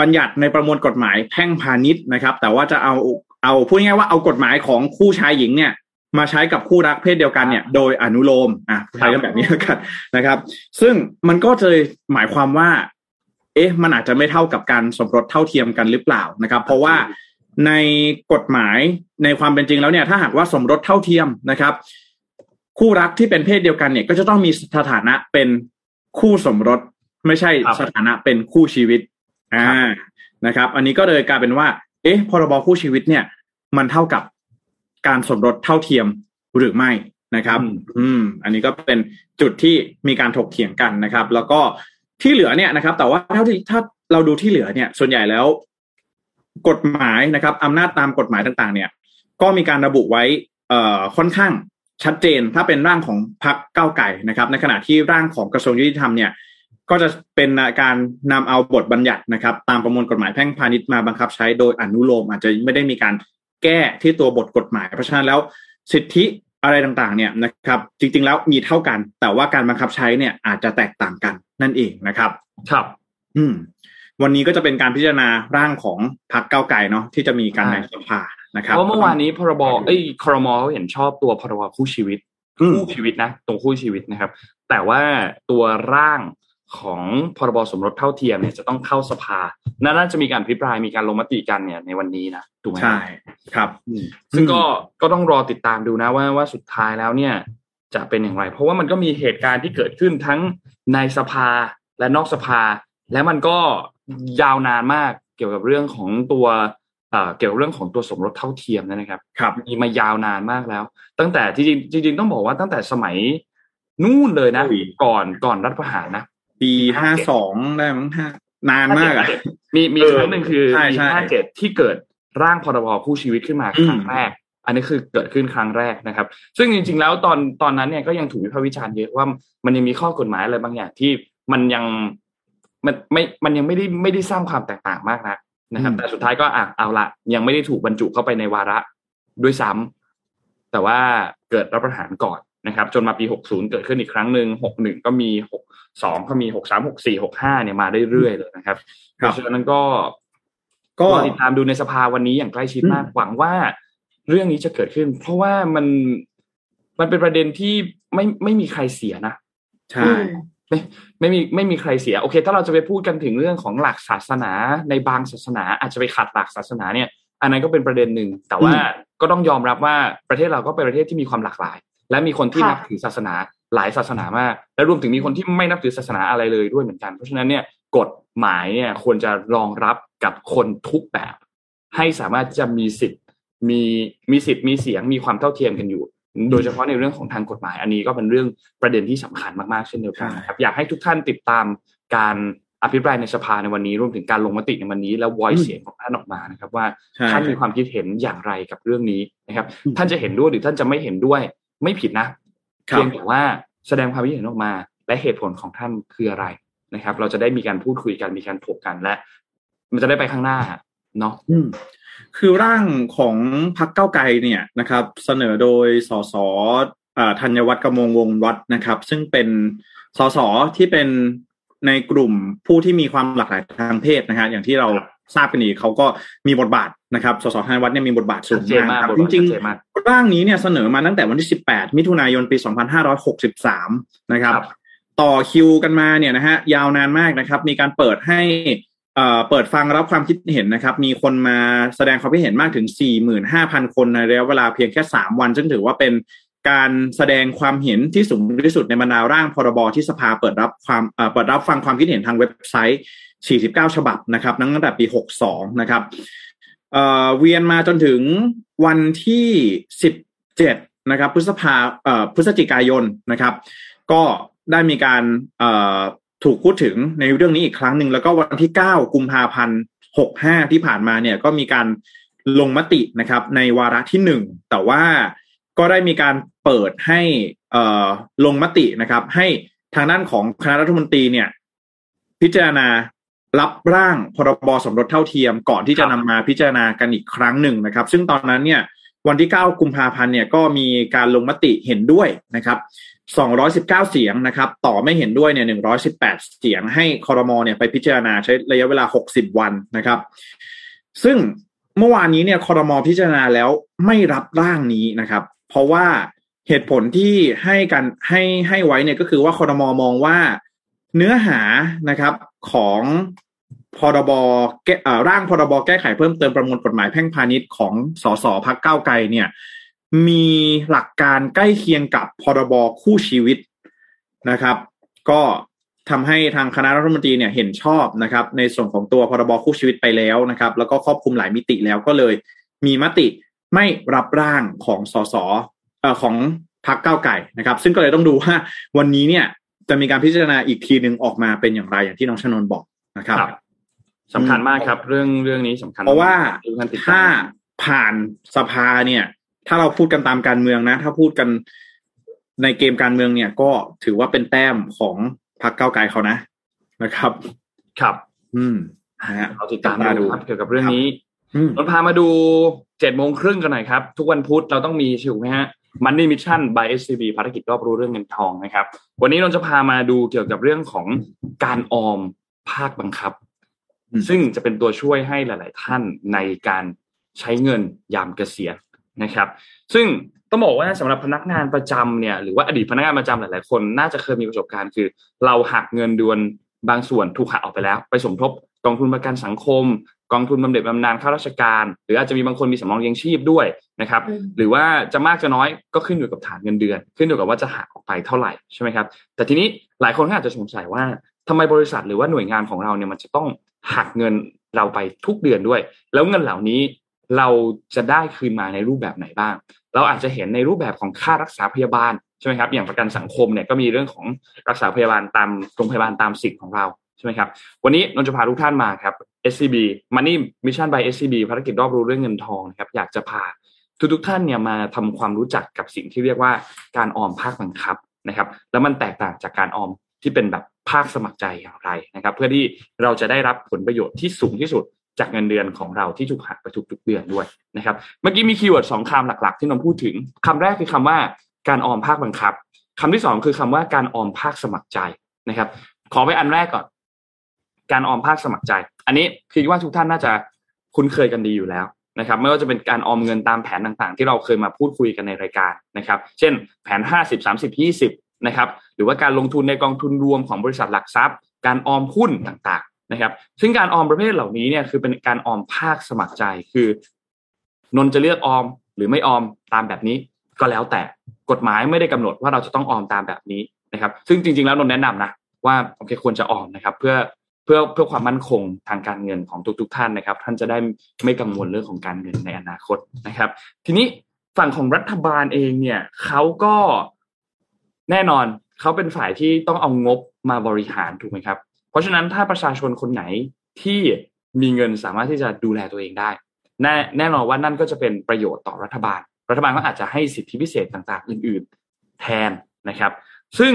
บัญญัติในประมวลกฎหมายแพ่งพาณิชย์นะครับ แต่ว่าจะเอาเอาพูดง่ายว่าเอากฎหมายของคู่ชายหญิงเนี่ย มาใช้กับคู่รักเพศเดียวกันเนี่ย โดยอนุโลมอะใช้กันแบบนี้แล้วกันนะครับ ซึ่งมันก็จะหมายความว่า เอ๊ะ มันอาจจะไม่เท่ากับการสมรสเท่าเทียมกันหรือเปล่านะครับ เพราะว่าในกฎหมายในความเป็นจริงแล้วเนี่ย ถ้าหากว่าสมรสเท่าเทียมนะครับ คู่รักที่เป็นเพศเดียวกันเนี่ย ก็จะต้องมีสถานะเป็นคู่สมรส ไม่ใช่สถานะเป็นคู่ชีวิตอ่านะครับ อันนี้ก็เลยกลายเป็นว่า เอ๊ะพรบคู่ชีวิตเนี่ย มันเท่ากับการสมรสเท่าเทียมหรือไม่นะครับ อืม อันนี้ก็เป็นจุดที่มีการถกเถียงกันนะครับ แล้วก็ที่เหลือเนี่ยนะครับ แต่ว่าเท่าที่ถ้าเราดูที่เหลือเนี่ย ส่วนใหญ่แล้ว กฎหมายนะครับอำนาจตามกฎหมายต่าง ๆ เนี่ย ก็มีการระบุไว้ เอ่อค่อนข้าง ชัดเจนถ้าเป็นร่างของพรรคเก้าไก่นะครับ ในขณะที่ร่างของกระทรวงยุติธรรมเนี่ยก็จะเป็นการนำเอาบทบัญญัตินะครับ ตามประมวลกฎหมายแพ่งพาณิชย์มาบังคับใช้โดยอนุโลมอาจจะไม่ได้มีการแก้ที่ตัวบทกฎหมาย เพราะฉะนั้นแล้วสิทธิอะไรต่างๆเนี่ยนะครับ จริงๆแล้วมีเท่ากัน แต่ว่าการบังคับใช้เนี่ยอาจจะแตกต่างกันนั่นเองนะครับ ครับ อืม วันนี้ก็จะเป็นการพิจารณาร่างของพรรคเก้าไก่เนาะที่จะมีการในสภา นะครับเพราะเมื่อวานนี้พรบเอ้ยครมเขาเห็นชอบตัวพรบคู่ชีวิตคู่ชีวิตนะตรงคู่ชีวิตนะครับ แต่ว่าตัวร่างของพรบสมรสเท่าเทียมเนี่ยจะต้องเข้าสภา น่าจะมีการพิพายมีการลงมติกันเนี่ยในวันนี้นะถูกไหมใช่ครับ ซึ่งก็ก็ต้องรอติดตามดูนะว่าว่าสุดท้ายแล้วเนี่ยจะเป็นอย่างไร เพราะว่ามันก็มีเหตุการณ์ที่เกิดขึ้นทั้งในสภาและนอกสภา และมันก็ยาวนานมากเกี่ยวกับเรื่องของตัว เกี่ยวกับเรื่องของตัวสมรสเท่าเทียมนะครับครับมีมายาวนานมากแล้ว ตั้งแต่จริงๆจริงๆต้องบอกว่าตั้งแต่สมัยนู่นเลยนะอุ้ยก่อนก่อนรัฐประหารนะปีห้าสองได้มั้งห้านานมากอะมีมีเออครั้งหนึ่งคือใช่ปีใช่ห้าเจ็ดที่เกิดร่างพรบคู่ชีวิตขึ้นมาอืมครั้งแรก อันนี้คือเกิดขึ้นครั้งแรกนะครับ ซึ่งจริง ๆ แล้วตอนตอนนั้นเนี่ยก็ยังถูกวิพากษ์วิจารณ์เยอะว่ามันยังมีข้อกฎหมายอะไรบางอย่างที่มันยังมันไม่มันยังไม่ได้ไม่ได้สร้างความแตกต่างมากนัก นะครับอืมแต่สุดท้ายก็อะเอาละยังไม่ได้ถูกบรรจุเข้าไปในวาระด้วยซ้ำแต่ว่าเกิดรัฐประหารก่อนนะครับ จนมาปี 60 เกิดขึ้นอีกครั้งหนึ่ง61 ก็มี 62 ก็มี 63 64 65 เนี่ยมาเรื่อยๆเลยนะครับเพครับราะฉะนั้นก็ก็รอติดตามดูในสภาวันนี้อย่างใกล้ชิดมากหวังว่าเรื่องนี้จะเกิดขึ้น เพราะว่ามันมันเป็นประเด็นที่ไม่ไม่มีใครเสียนะใช่อืม ไม่ไม่มีไม่มีใครเสียโอเค ถ้าเราจะไปพูดกันถึงเรื่องของหลักศาสนาในบางศาสนา อาจจะไปขัดหลักศาสนาเนี่ย อันนั้นก็เป็นประเด็นหนึ่งแต่ว่าก็ต้องยอมรับว่าประเทศเราก็เป็นประเทศที่มีความหลากหลาย และมีคนที่ค่ะนับถือศาสนาหลายศาสนามาก และรวมถึงมีคนที่ไม่นับถือศาสนาอะไรเลยด้วยเหมือนกันเพราะฉะนั้นเนี่ยกฎหมายเนี่ยควรจะรองรับกับคนทุกแบบ ให้สามารถจะมีสิทธิ์มีมีสิทธิ์มีเสียงมีความเท่าเทียมกันอยู่ โดยเฉพาะในเรื่องของทางกฎหมาย อันนี้ก็เป็นเรื่องประเด็นที่สำคัญมากๆเช่นเดียวกันนะครับอยากให้ทุกท่านติดตามการอภิปรายในสภาในวันนี้รวมถึงการลงมติในวันนี้ แล้ว voice เสียงของท่านออกมานะครับ ว่าใช่ท่านมีความคิดเห็นอย่างไรกับเรื่องนี้นะครับอืมท่านจะเห็นด้วยหรือท่านจะไม่เห็นด้วย ไม่ผิดนะครับเพียงแต่ว่าแสดงความคิดเห็นออกมา และเหตุผลของท่านคืออะไรนะครับ เราจะได้มีการพูดคุยกันมีการถกกันและ มันจะได้ไปข้างหน้า เนาะอืมคือร่างของพักเก้าวไกลเนี่ยนะครับ เสนอโดยสสอ่าธัญวัฒน์กมลวงศ์วัฒน์นะครับ ซึ่งเป็นสสที่เป็นในกลุ่มผู้ที่มีความหลากหลายทางเพศนะฮะอย่างที่เราทราบกันดีเขาก็มีบทบาทนะครับ สสธัญวัฒน์เนี่ยมีบทบาทสูชัดงเจนมากมากครับบทจบาทริงชัดๆเจนมากร่างนี้เนี่ยเสนอมาตั้งแต่วันที่ 18 มิถุนายนปี 2563 นะครับครับต่อคิวกันมาเนี่ยนะฮะยาวนานมากนะครับ มีการเปิดให้ เปิดฟังรับความคิดเห็นนะครับ มีคนมาแสดงความคิดเห็นมากถึง 45,000 คนในระยะเวลาเพียงแค่ 3 วัน ซึ่งถือว่าเป็นการแสดงความเห็นที่สูงที่สุดในบรรดาร่างพรบที่สภาเปิดรับความเอ่อเปิดรับฟังความคิดเห็นทางเว็บไซต์ 49 ฉบับนะครับตั้งแต่ปี 62 นะครับเเวียนมาจนถึงวันที่ 17 นะครับพฤษภาเอ่อพฤศจิกายนนะครับ ก็ได้มีการเอ่อ ถูกพูดถึงในเรื่องนี้อีกครั้งหนึ่งแล้วก็วันที่ 9 กุมภาพันธ์65 ที่ผ่านมาเนี่ยก็มีการลงมตินะครับในวาระที่หนึ่งแต่ว่าก็ได้มีการเปิดให้เอ่อลงมตินะครับ ให้ทางด้านของคณะรัฐมนตรีเนี่ย พิจารณารับร่างพรบสมรสเท่าเทียมก่อนที่จะครับนำมาพิจารณากันอีกครั้งหนึ่งนะครับ ซึ่งตอนนั้นเนี่ยวันที่ 9 กุมภาพันธ์เนี่ยก็มีการลงมติเห็นด้วยนะครับ 219 เสียงนะครับ ต่อไม่เห็นด้วยเนี่ย118 เสียงให้คอรมอเนี่ยไปพิจารณาใช้ระยะเวลา 60 วันนะครับ ซึ่งเมื่อวานนี้เนี่ยคอรมอพิจารณาแล้วไม่รับร่างนี้นะครับ เพราะว่าเหตุผลที่ให้กันให้ให้ไว้เนี่ยก็คือว่าคอรมอมองว่าเนื้อหานะครับของพรบแก้ร่างพรบแก้ไขเพิ่มเติมประมวลกฎหมายแพ่งพาณิชย์ของสสพักเก้าไกลเนี่ย มีหลักการใกล้เคียงกับพรบคู่ชีวิตนะครับ ก็ทำให้ทางคณะรัฐมนตรีเนี่ยเห็นชอบนะครับ ในส่วนของตัวพรบคู่ชีวิตไปแล้วนะครับ แล้วก็ครอบคลุมหลายมิติแล้วก็เลย มีมติไม่รับร่างของสสเอ่อของพักเก้าวไก่นะครับ ซึ่งก็เลยต้องดูว่าวันนี้เนี่ย จะมีการพิจารณาอีกทีหนึ่งออกมาเป็นอย่างไรอย่างที่น้องชนนบอกนะครับครับสำคัญมากครับ เรื่องเรื่องนี้สำคัญ เพราะว่าทุกท่านติดตามถ้าผ่านสภาเนี่ย ถ้าเราพูดกันตามการเมืองนะ ถ้าพูดกันในเกมการเมืองเนี่ยก็ถือว่าเป็นแต้มของพรรคก้าวไกลเขานะนะครับ ครับ อืมนะฮะเราติดตามจับตาดูดูครับเกี่ยวกับเรื่องนี้อืมเราพามาดูเจ็ดโมงครึ่งกันหน่อยครับ ทุกวันพุธเราต้องมีถูกไหมฮะ Money Mission by SCB ภารกิจรอบรู้เรื่องเงินทองนะครับ วันนี้เราจะพามาดูเกี่ยวกับเรื่องของการออมภาคบังคับอืมซึ่งจะเป็นตัวช่วยให้หลาย ๆ ท่านในการใช้เงินยามเกษียณ นะครับ ซึ่งต้องบอกว่าสำหรับพนักงานประจำเนี่ยหรือว่าอดีตพนักงานประจำหลาย ๆ คนน่าจะเคยมีประสบการณ์คือ เราหักเงินเดือนบางส่วนถูกหักออกไปแล้ว ไปสมทบกองทุนประกันสังคม กองทุนบำเหน็จบำนาญข้าราชการ หรืออาจจะมีบางคนมีสำรองเลี้ยงชีพด้วยนะครับอืมหรือว่าจะมากจะน้อยก็ขึ้นอยู่กับฐานเงินเดือน ขึ้นอยู่กับว่าจะหักออกไปเท่าไหร่ใช่ไหมครับแต่ทีนี้หลายคนก็อาจจะสงสัยว่าทำไมบริษัทหรือว่าหน่วยงานของเราเนี่ยมันจะต้องหักเงินเราไปทุกเดือนด้วย แล้วเงินเหล่านี้ เราจะได้คืนมาในรูปแบบไหนบ้าง เราอาจจะเห็นในรูปแบบของค่ารักษาพยาบาลใช่ไหมครับ อย่างประกันสังคมเนี่ยก็มีเรื่องของรักษาพยาบาลตามโรงพยาบาลตามสิทธิ์ของเราใช่ไหมครับ วันนี้นนจะพาทุกท่านมาครับ SCB Money Mission by SCB ภารกิจรอบรู้เรื่องเงินทองนะครับ อยากจะพาทุกทุกท่านเนี่ยมาทำความรู้จักกับสิ่งที่เรียกว่าการออมภาคบังคับนะครับ แล้วมันแตกต่างจากการออมที่เป็นแบบภาคสมัครใจอย่างไรนะครับ เพื่อที่เราจะได้รับผลประโยชน์ที่สูงที่สุด จากเงินเดือนของเราที่ถูกหักไปทุกๆเดือนด้วยนะครับ เมื่อกี้มี keyword สองคำหลัก ๆ ที่นนพูดถึงคำแรกคือคำว่าการออมภาคบังคับคำที่สองคือคำว่าการออมภาคสมัครใจนะครับ ขอไปอันแรกก่อน การออมภาคสมัครใจ อันนี้คือว่าทุกท่านน่าจะคุ้นเคยกันดีอยู่แล้วนะครับ ไม่ว่าจะเป็นการออมเงินตามแผนต่างๆ ที่เราเคยมาพูดคุยกันในรายการนะครับ เช่น แผนห้าสิบสามสิบยี่สิบนะครับ หรือว่าการลงทุนในกองทุนรวมของบริษัทหลักทรัพย์ การออมหุ้นต่างๆ นะครับซึ่งการออมประเภทเหล่านี้เนี่ยคือเป็นการออมภาคสมัครใจคือนนจะเลือกออมหรือไม่ออมตามแบบนี้ก็แล้วแต่กฎหมายไม่ได้กำหนดว่าเราจะต้องออมตามแบบนี้นะครับ ซึ่งจริง ๆ แล้วนนแนะนำนะว่าโอเคควรจะออมนะครับ เพื่อเพื่อเพื่อความมั่นคงทางการเงินของทุก ๆ ท่านนะครับ ท่านจะได้ไม่กังวลเรื่องของการเงินในอนาคตนะครับ ทีนี้ฝั่งของรัฐบาลเองเนี่ยเขาก็แน่นอนเขาเป็นฝ่ายที่ต้องเอางบมาบริหารถูกไหมครับ เพราะฉะนั้นถ้าประชาชนคนไหนที่มีเงินสามารถที่จะดูแลตัวเองได้ แน่แน่นอนว่านั่นก็จะเป็นประโยชน์ต่อรัฐบาล รัฐบาลก็อาจจะให้สิทธิพิเศษต่างๆ อื่น ๆ แทนนะครับ ซึ่ง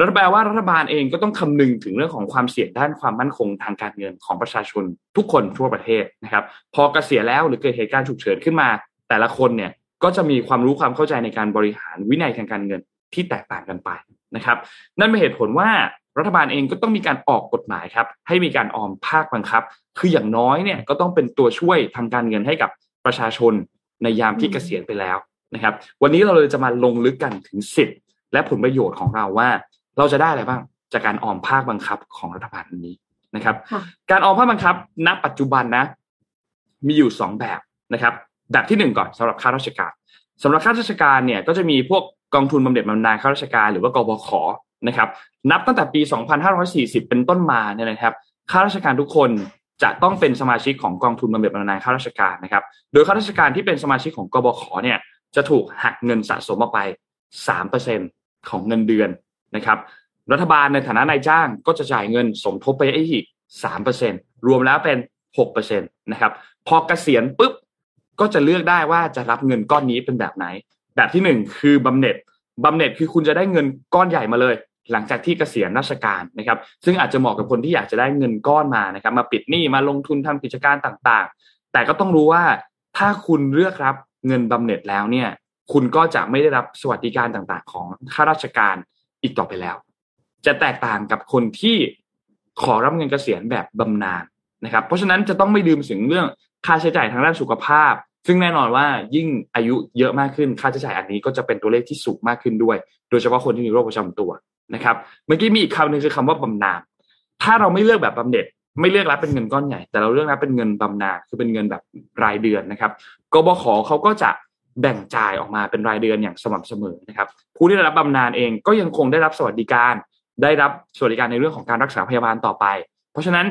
รัฐบาลว่ารัฐบาลเองก็ต้องคำนึงถึงเรื่องของความเสี่ยงด้านความมั่นคงทางการเงินของประชาชนทุกคนทั่วประเทศนะครับ พอเกษียณแล้วหรือเกิดเหตุการณ์ฉุกเฉินขึ้นมา แต่ละคนเนี่ยก็จะมีความรู้ความเข้าใจในการบริหารวินัยทางการเงินที่แตกต่างกันไปนะครับ นั่นเป็นเหตุผลว่า รัฐบาลเองก็ต้องมีการออกกฎหมายครับให้มีการออมภาคบังคับ คืออย่างน้อยเนี่ยก็ต้องเป็นตัวช่วยทางการเงินให้กับประชาชนในยามที่เกษียณไปแล้วนะครับ วันนี้เราเลยจะมาลงลึกกันถึงสิทธิ์และผลประโยชน์ของเราว่า เราจะได้อะไรบ้างจากการออมภาคบังคับของรัฐบาลนี้นะครับ การออมภาคบังคับ ณ ปัจจุบันนะ มีอยู่สองแบบนะครับ แบบที่หนึ่งก่อนสำหรับข้าราชการสำหรับข้าราชการเนี่ยก็จะมีพวกกองทุนบำเหน็จบำนาญข้าราชการหรือว่ากบข นะครับนับตั้งแต่ปี 2540 เป็นต้นมาเนี่ยนะครับข้าราชการทุกคนจะต้องเป็นสมาชิกของกองทุนบำเหน็จบำนาญข้าราชการนะครับ โดยข้าราชการที่เป็นสมาชิกของกบขเนี่ยจะถูกหักเงินสะสมออกไป 3%ของเงินเดือนนะครับ รัฐบาลในฐานะนายจ้างก็จะจ่ายเงินสมทบไปอีก 3%รวมแล้วเป็น 6%นะครับ พอเกษียณปุ๊บก็จะเลือกได้ว่าจะรับเงินก้อนนี้เป็นแบบไหน แบบที่หนึ่งคือบำเหน็จ บำเหน็จคือคุณจะได้เงินก้อนใหญ่มาเลย หลังจากที่เกษียณราชการนะครับ ซึ่งอาจจะเหมาะกับคนที่อยากจะได้เงินก้อนมานะครับ มาปิดหนี้มาลงทุนทำกิจการต่างๆ แต่ก็ต้องรู้ว่าถ้าคุณเลือกรับเงินบำเหน็จแล้วเนี่ย คุณก็จะไม่ได้รับสวัสดิการต่างๆ ของข้าราชการอีกต่อไปแล้ว จะแตกต่างกับคนที่ขอรับเงินเกษียณแบบบำนาญนะครับ เพราะฉะนั้นจะต้องไม่ลืมถึงเรื่องค่าใช้จ่ายทางด้านสุขภาพ ซึ่งแน่นอนว่ายิ่งอายุเยอะมากขึ้นค่าใช้จ่ายอันนี้ก็จะเป็นตัวเลขที่สูงมากขึ้นด้วย โดยเฉพาะคนที่มีโรคประจำตัวนะครับเมื่อกี้มีอีกคำหนึ่งคือคำว่าบำนาญถ้าเราไม่เลือกแบบบำเหน็จไม่เลือกรับเป็นเงินก้อนใหญ่ แต่เราเลือกรับเป็นเงินบำนาญคือเป็นเงินแบบรายเดือนนะครับกบขเขาก็จะแบ่งจ่ายออกมาเป็นรายเดือนอย่างสม่ำเสมอนะครับผู้ที่ได้รับบำนาญเองก็ยังคงได้รับสวัสดิการ ได้รับสวัสดิการในเรื่องของการรักษาพยาบาลต่อไป เพราะฉะนั้น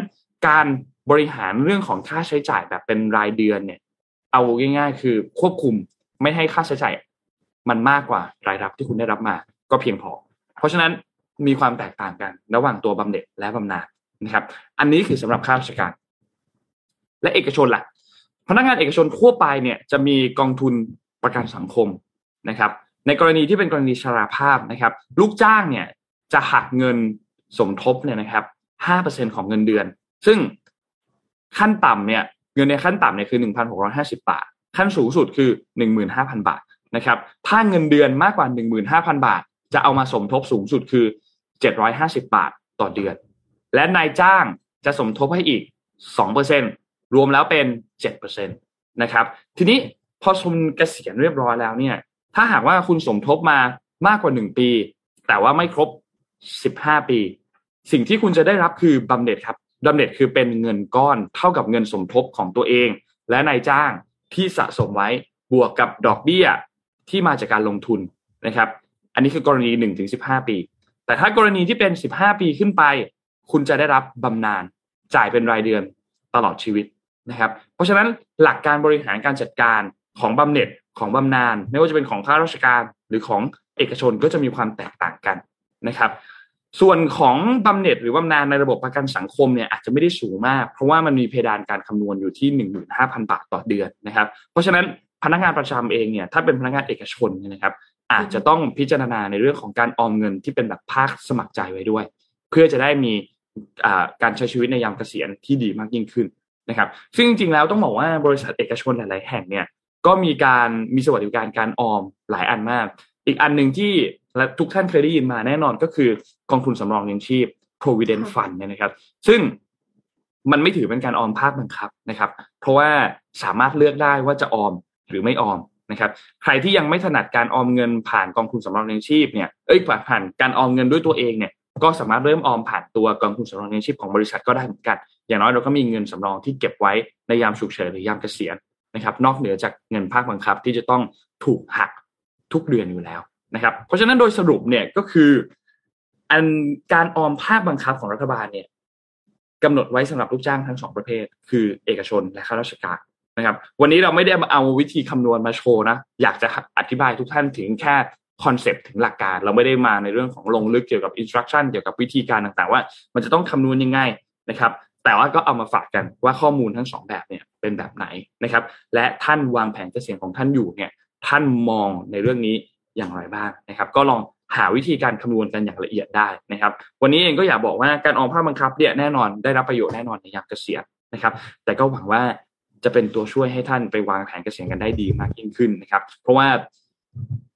การบริหารเรื่องของค่าใช้จ่ายแบบเป็นรายเดือนเนี่ย เอาง่าย ๆ คือควบคุมไม่ให้ค่าใช้จ่ายมันมากกว่ารายรับที่คุณได้รับมาก็เพียงพอ เพราะฉะนั้นมีความแตกต่างกันระหว่างตัวบำเหน็จและบำนาญนะครับ อันนี้คือสำหรับข้าราชการ และเอกชนล่ะ พนักงานเอกชนทั่วไปเนี่ยจะมีกองทุนประกันสังคมนะครับ ในกรณีที่เป็นกรณีชราภาพนะครับ ลูกจ้างเนี่ยจะหักเงินสมทบเนี่ยนะครับห้าเปอร์เซ็นของเงินเดือน ซึ่งขั้นต่ำเนี่ย เงินในขั้นต่ำเนี่ยคือหนึ่งพันหกร้อยห้าสิบาท ขั้นสูงสุดคือหนึ่งหมื่นห้าพันบาทนะครับถ้าเงินเดือนมากกว่าหนึ่งหมื่นห้าพันบาท จะเอามาสมทบสูงสุดคือเจ็ดร้อยห้าสิบาทต่อเดือน และนายจ้างจะสมทบให้อีกสองเปอร์เซ็นรวมแล้วเป็นเจ็ดเปอร์เซ็นตนะครับทีนี้พอคุณเกษียณเรียบร้อยแล้วเนี่ยถ้าหากว่าคุณสมทบมามากกว่าหนึ่งปี แต่ว่าไม่ครบสิบห้าปี สิ่งที่คุณจะได้รับคือบำเหน็จครับ บำเหน็จคือเป็นเงินก้อนเท่ากับเงินสมทบของตัวเอง และนายจ้างที่สะสมไว้บวกกับดอกเบี้ยที่มาจากการลงทุนนะครับ อันนี้คือกรณีหนึ่งถึงสิบห้าปี แต่ถ้ากรณีที่เป็นสิบห้าปีขึ้นไป คุณจะได้รับบำนาญจ่ายเป็นรายเดือนตลอดชีวิตนะครับ เพราะฉะนั้นหลักการบริหารการจัดการของบำเหน็จของบำนาญไม่ว่าจะเป็นของข้าราชการหรือของเอกชนก็จะมีความแตกต่างกันนะครับ ส่วนของบำเหน็จหรือบำนาญในระบบประกันสังคมเนี่ยอาจจะไม่ได้สูงมาก เพราะว่ามันมีเพดานการคำนวณอยู่ที่หนึ่งหมื่นห้าพันบาทต่อเดือนนะครับ เพราะฉะนั้นพนักงานประจำเองเนี่ยถ้าเป็นพนักงานเอกชนนะครับ อาจจะต้องพิจารณาในเรื่องของการออมเงินที่เป็นแบบภาคสมัครใจไว้ด้วย เพื่อจะได้มีการใช้ชีวิตในยามเกษียณที่ดีมากยิ่งขึ้นนะครับ ซึ่งจริงๆแล้วต้องบอกว่าบริษัทเอกชนหลาย ๆ แห่งเนี่ยก็มีการมีสวัสดิการการออมหลายอันมาก อีกอันหนึ่งที่ และทุกท่านเคยได้ยินมาแน่นอนก็คือกองทุนสำรองเลี้ยงชีพ provident fund เนี่ยนะครับ ซึ่งมันไม่ถือเป็นการออมภาคบังคับนะครับ เพราะว่าสามารถเลือกได้ว่าจะออมหรือไม่ออมนะครับ ใครที่ยังไม่ถนัดการออมเงินผ่านกองทุนสำรองเลี้ยงชีพเนี่ยเอ้ยผ่านการออมเงินด้วยตัวเองเนี่ยก็สามารถเริ่มออมผ่านตัวกองทุนสำรองเลี้ยงชีพของบริษัทก็ได้เหมือนกัน อย่างน้อยเราก็มีเงินสำรองที่เก็บไว้ในยามฉุกเฉินหรือยามเกษียณนะครับ นอกเหนือจากเงินภาคบังคับที่จะต้องถูกหักทุกเดือนอยู่แล้ว นะครับ เพราะฉะนั้นโดยสรุปเนี่ยก็คือ อันการออมภาคบังคับของรัฐบาลเนี่ยกำหนดไว้สำหรับลูกจ้างทั้งสองประเภท คือเอกชนและข้าราชการนะครับ วันนี้เราไม่ได้มาเอาวิธีคำนวณมาโชว์นะอยากจะอธิบายทุกท่านถึงแค่ concept ถึงหลักการ เราไม่ได้มาในเรื่องของลงลึกเกี่ยวกับ instruction เกี่ยวกับวิธีการต่างๆ ว่า มันจะต้องคำนวณยังไงนะครับ แต่ว่าก็เอามาฝากกันว่าข้อมูลทั้งสองแบบเนี่ยเป็นแบบไหนนะครับ และท่านวางแผนเกษียณของท่านอยู่เนี่ย ท่านมองในเรื่องนี้ อย่างไรบ้างนะครับ ก็ลองหาวิธีการคำนวณกันอย่างละเอียดได้นะครับ วันนี้เองก็อยากบอกว่าการออมภาคบังคับเนี่ยแน่นอนได้รับประโยชน์แน่นอนในยามเกษียณนะครับ แต่ก็หวังว่าจะเป็นตัวช่วยให้ท่านไปวางแผนเกษียณกันได้ดีมากยิ่งขึ้นนะครับ เพราะว่า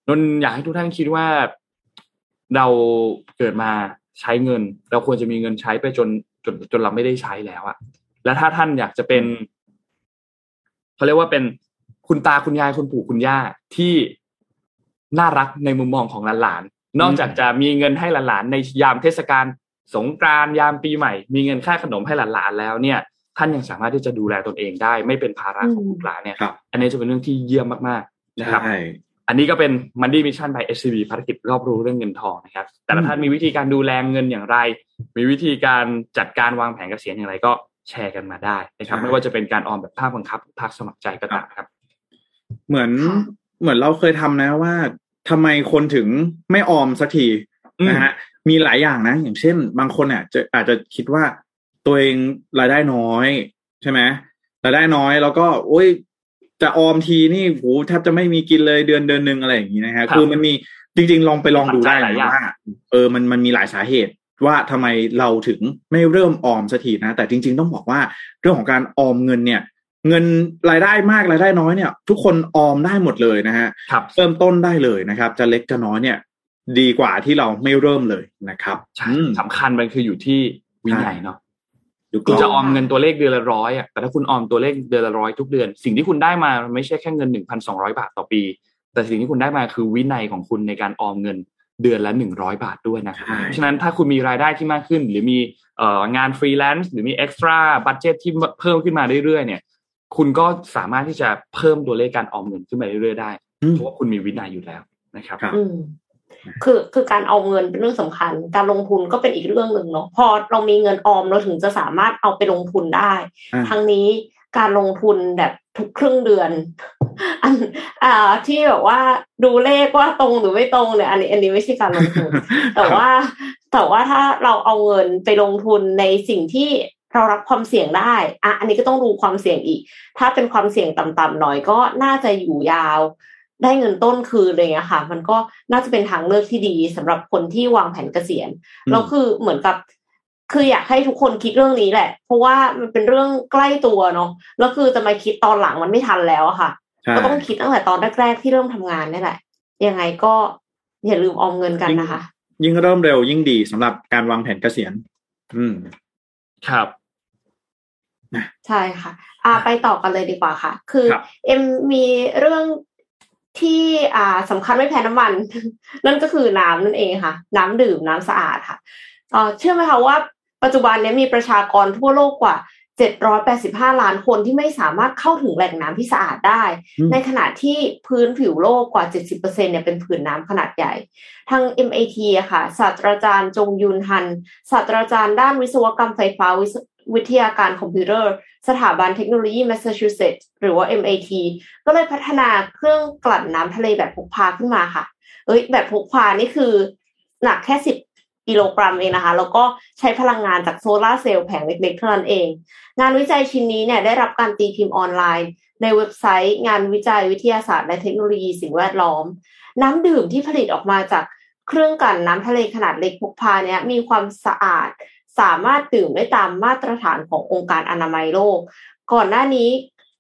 นนอยากให้ทุกท่านคิดว่าเราเกิดมาใช้เงิน เราควรจะมีเงินใช้ไปจนจนจนเราไม่ได้ใช้แล้วอะแล้วถ้าท่านอยากจะเป็นเขาเรียกว่าเป็นคุณตาคุณยายคุณปู่คุณย่าที่ น่ารักในมุมมองของหลานๆนอกจากจะมีเงินให้หลานๆในยามเทศกาลสงกรานต์ยามปีใหม่ มีเงินค่าขนมให้หลานๆแล้วเนี่ย ท่านยังสามารถที่จะดูแลตนเองได้ ไม่เป็นภาระของลูกหลานเนี่ยอันนี้จะเป็นเรื่องที่เยี่ยมมากๆนะครับอันนี้ก็เป็น Money Mission by SCB ภารกิจรอบรู้เรื่องเงินทองนะครับ แต่ละท่านมีวิธีการดูแลเงินอย่างไร มีวิธีการจัดการวางแผนเกษียณอย่างไรก็แชร์กันมาได้นะครับ ไม่ว่าจะเป็นการออมแบบภาคบังคับภาคสมัครใจก็ตามครับ เหมือน เหมือนเราเคยทำนะว่าทำไมคนถึงไม่ออมสักทีนะฮะมีหลายอย่างนะ อย่างเช่น บางคนเนี่ยจะอาจจะคิดว่าตัวเองรายได้น้อย ใช่ไหมรายได้น้อยแล้วก็โอ้ยจะออมทีนี่โหแทบจะไม่มีกินเลยเดือนเดือนหนึ่งอะไรอย่างนี้นะฮะคือมันมีจริง ๆ ลองไปลองดูได้นะว่าเออมันมันมีหลายสาเหตุว่าทำไมเราถึงไม่เริ่มออมสักทีนะ แต่จริง ๆ ต้องบอกว่าเรื่องของการออมเงินเนี่ย เงินรายได้มากรายได้น้อยเนี่ย ทุกคนออมได้หมดเลยนะฮะเริ่มต้นได้เลยนะครับ จะเล็กจะน้อยเนี่ย ดีกว่าที่เราไม่เริ่มเลยนะครับสำคัญมันคืออยู่ที่วินัยเนาะคุณจะออมเงินตัวเลขเดือนละร้อยอะแต่ถ้าคุณออมตัวเลขเดือนละร้อยทุกเดือน สิ่งที่คุณได้มาไม่ใช่แค่เงินหนึ่งพันสองร้อยบาทต่อปี แต่สิ่งที่คุณได้มาคือวินัยของคุณในการออมเงินเดือนละหนึ่งร้อยบาทด้วยนะฉะนั้นถ้าคุณมีรายได้ที่มากขึ้น หรือมีเอ่องานฟรีแลนซ์หรือมี extra budget ที่เพิ่มขึ้นมาเรื่อยๆเนี่ย คุณก็สามารถที่จะเพิ่มตัวเลขการออมเงินขึ้นมาเรื่อยๆได้เพราะว่าคุณมีวินัยอยู่แล้วนะครับคือคือการเอาเงินเป็นเรื่องสำคัญ การลงทุนก็เป็นอีกเรื่องหนึ่งเนาะพอเรามีเงินออมเราถึงจะสามารถเอาไปลงทุนได้ ทั้งนี้การลงทุนแบบทุกครึ่งเดือน อันอ่าที่แบบว่าดูเลขว่าตรงหรือไม่ตรงเนี่ยอันนี้อันนี้ไม่ใช่การลงทุน แต่ว่าแต่ว่าถ้าเราเอาเงินไปลงทุนในสิ่งที่ เรารับความเสี่ยงได้อะอันนี้ก็ต้องดูความเสี่ยงอีก ถ้าเป็นความเสี่ยงต่ำๆหน่อยก็น่าจะอยู่ยาว ได้เงินต้นคืนเลยอะค่ะ มันก็น่าจะเป็นทางเลือกที่ดีสำหรับคนที่วางแผนเกษียณแล้วคือเหมือนกับคืออยากให้ทุกคนคิดเรื่องนี้แหละ เพราะว่ามันเป็นเรื่องใกล้ตัวเนาะแล้วคือจะมาคิดตอนหลังมันไม่ทันแล้วอะค่ะ ก็ต้องคิดตั้งแต่ตอนแรกๆที่เริ่มทำงานนี่แหละ ยังไงก็อย่าลืมออมเงินกันนะคะ ยิ่งเริ่มเร็วยิ่งดีสำหรับการวางแผนเกษียณ อืม ครับ ใช่ค่ะอ่าไปต่อกันเลยดีกว่าค่ะ คือเอ็มมีเรื่องที่อ่าสำคัญไม่แพ้น้ำมัน นั่นก็คือน้ำนั่นเองค่ะ น้ำดื่มน้ำสะอาดค่ะเอ่อเชื่อไหมคะว่าปัจจุบันนี้มีประชากรทั่วโลกกว่า 785 ล้านคนที่ไม่สามารถเข้าถึงแหล่งน้ำที่สะอาดได้ ในขณะที่พื้นผิวโลกกว่า 70%เนี่ยเป็นผืนน้ำขนาดใหญ่ ทาง MIT อะค่ะศาสตราจารย์จงยุนฮันศาสตราจารย์ด้านวิศวกรรมไฟฟ้า วิทยาการคอมพิวเตอร์ สถาบันเทคโนโลยีแมสซาชูเซตส์หรือว่า MIT ก็เลยพัฒนาเครื่องกลั่นน้ำทะเลแบบพกพาขึ้นมาค่ะ เอ้ยแบบพกพานี่คือหนักแค่สิบกิโลกรัมเองนะคะ แล้วก็ใช้พลังงานจากโซลาร์เซลล์แผงเล็กๆเท่านั้นเอง งานวิจัยชิ้นนี้เนี่ยได้รับการตีพิมพ์ออนไลน์ ในเว็บไซต์ งานวิจัยวิทยาศาสตร์และเทคโนโลยีสิ่งแวดล้อม น้ำดื่มที่ผลิตออกมาจากเครื่องกลั่นน้ำทะเลขนาดเล็กพกพาเนี่ยมีความสะอาด สามารถดื่มได้ตามมาตรฐานขององค์การอนามัยโลก ก่อนหน้านี้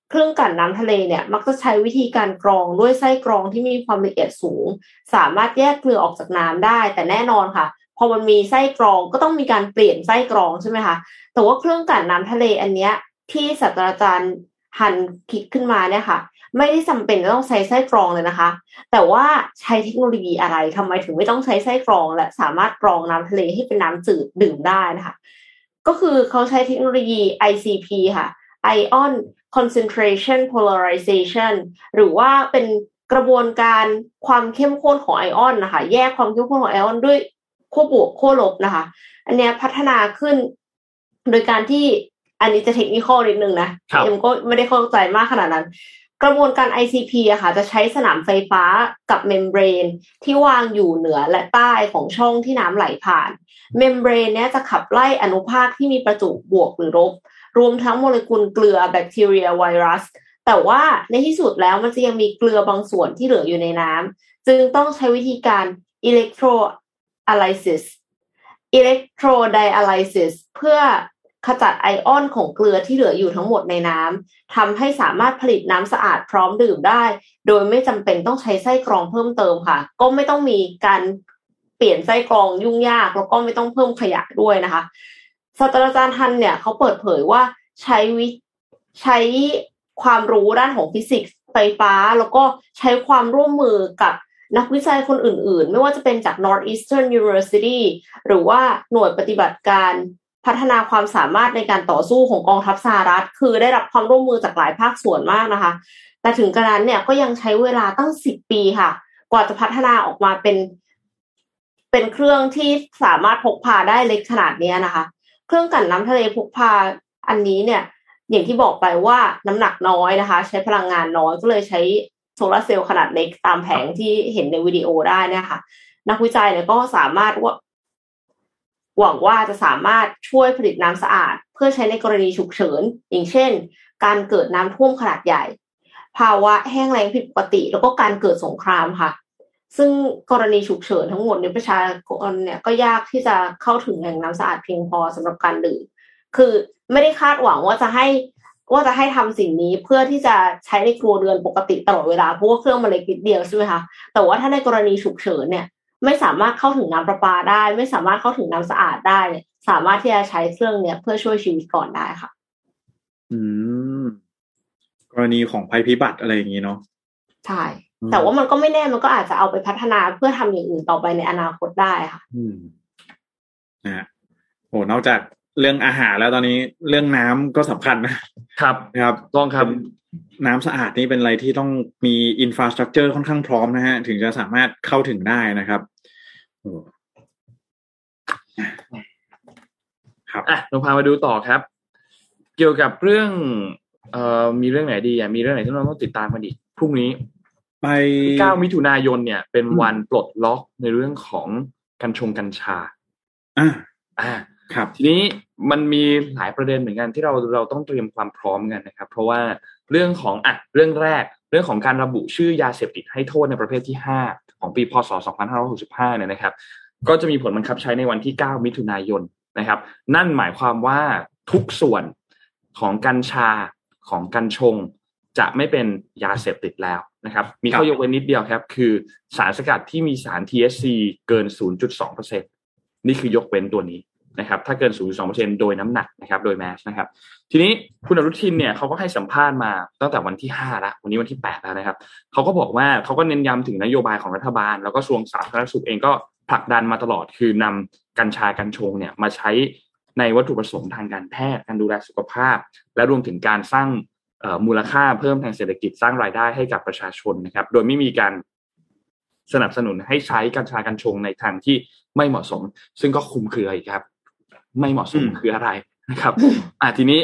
เครื่องกลั่นน้ำทะเลเนี่ยมักจะใช้วิธีการกรองด้วยไส้กรองที่มีความละเอียดสูง สามารถแยกเกลือออกจากน้ำได้ แต่แน่นอนค่ะ พอมันมีไส้กรองก็ต้องมีการเปลี่ยนไส้กรองใช่ไหมคะแต่ว่าเครื่องกลั่นน้ำทะเลอันเนี้ยที่ศาสตราจารย์ฮันคิดขึ้นมาเนี่ยค่ะ ไม่ได้จำเป็นต้องใช้ไส้กรองเลยนะคะ แต่ว่าใช้เทคโนโลยีอะไรทำไมถึงไม่ต้องใช้ไส้กรอง และสามารถกรองน้ำทะเลให้เป็นน้ำจืดดื่มได้นะคะ ก็คือเขาใช้เทคโนโลยี ICP ค่ะ Ion Concentration Polarization หรือว่าเป็นกระบวนการความเข้มข้นของไอออนนะคะ แยกความเข้มข้นของไอออนด้วยขั้วบวกขั้วลบนะคะ อันเนี้ยพัฒนาขึ้นโดยการที่อันนี้จะ technical นิดนึงนะครับเอ็มก็ไม่ได้เข้าใจมากขนาดนั้น กระบวนการ ICP อะค่ะจะใช้สนามไฟฟ้ากับ membrane ที่วางอยู่เหนือและใต้ของช่องที่น้ำไหลผ่าน membrane เนี้ยจะขับไล่อนุภาคที่มีประจุบวกหรือลบ รวมทั้งโมเลกุลเกลือแบคทีเรียไวรัส แต่ว่าในที่สุดแล้วมันจะยังมีเกลือบางส่วนที่เหลืออยู่ในน้ำจึงต้องใช้วิธีการ electrolysis electrodialysis เพื่อ ขจัดไอออนของเกลือที่เหลืออยู่ทั้งหมดในน้ำทำให้สามารถผลิตน้ำสะอาดพร้อมดื่มได้ โดยไม่จำเป็นต้องใช้ไส้กรองเพิ่มเติมค่ะ ก็ไม่ต้องมีการเปลี่ยนไส้กรองยุ่งยากแล้วก็ไม่ต้องเพิ่มขยะด้วยนะคะศาสตราจารย์ทันเนี่ยเขาเปิดเผยว่าใช้วิใช้ความรู้ด้านของฟิสิกส์ไฟฟ้า แล้วก็ใช้ความร่วมมือกับนักวิจัยคนอื่นๆ ไม่ว่าจะเป็นจาก Northeastern University หรือว่าหน่วยปฏิบัติการ พัฒนาความสามารถในการต่อสู้ของกองทัพสหรัฐ คือได้รับความร่วมมือจากหลายภาคส่วนมากนะคะ แต่ถึงกระนั้นเนี่ยก็ยังใช้เวลาตั้งสิบปีค่ะ กว่าจะพัฒนาออกมาเป็น เป็นเครื่องที่สามารถพกพาได้เล็กขนาดนี้นะคะ เครื่องกันน้ำทะเลพกพาอันนี้เนี่ย อย่างที่บอกไปว่าน้ำหนักน้อยนะคะ ใช้พลังงานน้อยก็เลยใช้โซลาเซลล์ขนาดเล็กตามแผงที่เห็นในวิดีโอได้นี่ยค่ะนักวิจัยเนี่ยก็สามารถว่า หวังว่าจะสามารถช่วยผลิตน้ำสะอาด เพื่อใช้ในกรณีฉุกเฉิน อย่างเช่น การเกิดน้ำท่วมขนาดใหญ่ ภาวะแห้งแล้งผิดปกติ แล้วก็การเกิดสงครามค่ะ ซึ่งกรณีฉุกเฉินทั้งหมดในประชากรเนี่ยก็ยากที่จะเข้าถึงแหล่งน้ำสะอาดเพียงพอสำหรับการดื่มคือไม่ได้คาดหวังว่าจะให้ว่าจะให้ทำสิ่งนี้เพื่อที่จะใช้ในครัวเรือนปกติตลอดเวลาเพราะว่าเครื่องมันเล็กนิดเดียวใช่ไหมคะแต่ว่าถ้าในกรณีฉุกเฉินเนี่ย ไม่สามารถเข้าถึงน้ำประปาได้ ไม่สามารถเข้าถึงน้ำสะอาดได้เนี่ยสามารถที่จะใช้เครื่องเนี้ยเพื่อช่วยชีวิตก่อนได้ค่ะ อืม กรณีของภัยพิบัติอะไรอย่างนี้เนาะใช่แต่ว่ามันก็ไม่แน่มันก็อาจจะเอาไปพัฒนาเพื่อทำอย่างอื่นต่อไปในอนาคตได้ค่ะ อืมนะฮะโหนอกจากเรื่องอาหารแล้วตอนนี้เรื่องน้ำก็สำคัญนะครับนะครับต้องครับ น้ำสะอาดนี่เป็นอะไรที่ต้องมีอินฟราสตรักเจอร์ค่อนข้างพร้อมนะฮะ ถึงจะสามารถเข้าถึงได้นะครับโอ้ครับอะเราพามาดูต่อครับ เกี่ยวกับเรื่องเอ่อมีเรื่องไหนดีอะมีเรื่องไหนที่เราต้องติดตามกันอีกพรุ่งนี้ไปเก้ามิถุนายนเนี่ย เป็นอืมวันปลดล็อกในเรื่องของกัญชงกัญชาอ่าอ่าครับ ทีนี้มันมีหลายประเด็นเหมือนกันที่เราเราต้องเตรียมความพร้อมกันนะครับ เพราะว่า เรื่องของอะเรื่องแรก เรื่องของการระบุชื่อยาเสพติดให้โทษในประเภทที่ 5 ของปีพศ 2565 เนี่ยนะครับ ก็จะมีผลบังคับใช้ในวันที่ 9 มิถุนายนนะครับ นั่นหมายความว่าทุกส่วนของกัญชาของกัญชงจะไม่เป็นยาเสพติดแล้วนะครับ มีข้อยกเว้นนิดเดียวครับ คือสารสกัดที่มีสาร THC เกิน 0.2%นี่คือยกเว้นตัวนี้ นะครับถ้าเกิน 0.2%โดยน้ำหนักนะครับโดยแมสนะครับทีนี้คุณอนุทินเนี่ยเขาก็ให้สัมภาษณ์มาตั้งแต่วันที่5แล้ววันนี้วันที่8แล้วนะครับเขาก็บอกว่าเขาก็เน้นย้ำถึงนโยบายของรัฐบาล แล้วก็กระทรวงสาธารณสุขเองก็ผลักดันมาตลอดคือนำกัญชากัญชงเนี่ยมาใช้ในวัตถุประสงค์ทางการแพทย์การดูแลสุขภาพ และรวมถึงการสร้างมูลค่าเพิ่มทางเศรษฐกิจสร้างรายได้ให้กับประชาชนนะครับ โดยไม่มีการสนับสนุนให้ใช้กัญชากัญชงในทางที่ไม่เหมาะสม ซึ่งก็คุมเครืออีกครับ ไม่เหมาะสมอืมคืออะไรนะครับ อ่าทีนี้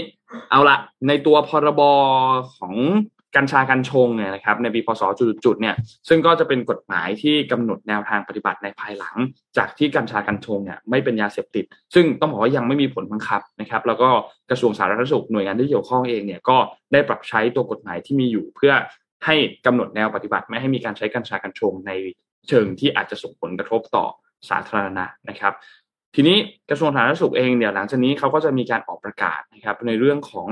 เอาละในตัวพรบของกัญชากัญชงเนี่ยนะครับในปีพศจุดๆเนี่ยซึ่งก็จะเป็นกฎหมายที่กำหนดแนวทางปฏิบัติในภายหลัง จากที่กัญชากัญชงเนี่ยไม่เป็นยาเสพติด ซึ่งต้องบอกว่ายังไม่มีผลบังคับนะครับ แล้วก็กระทรวงสาธารณสุขหน่วยงานที่เกี่ยวข้องเองเนี่ยก็ได้ปรับใช้ตัวกฎหมายที่มีอยู่เพื่อให้กำหนดแนวปฏิบัติ ไม่ให้มีการใช้กัญชากัญชงในเชิงที่อาจจะส่งผลกระทบต่อสาธารณะนะครับ ทีนี้กระทรวงสาธารณสุขเองเนี่ยหลังจากนี้เขาก็จะมีการออกประกาศนะครับในเรื่องของ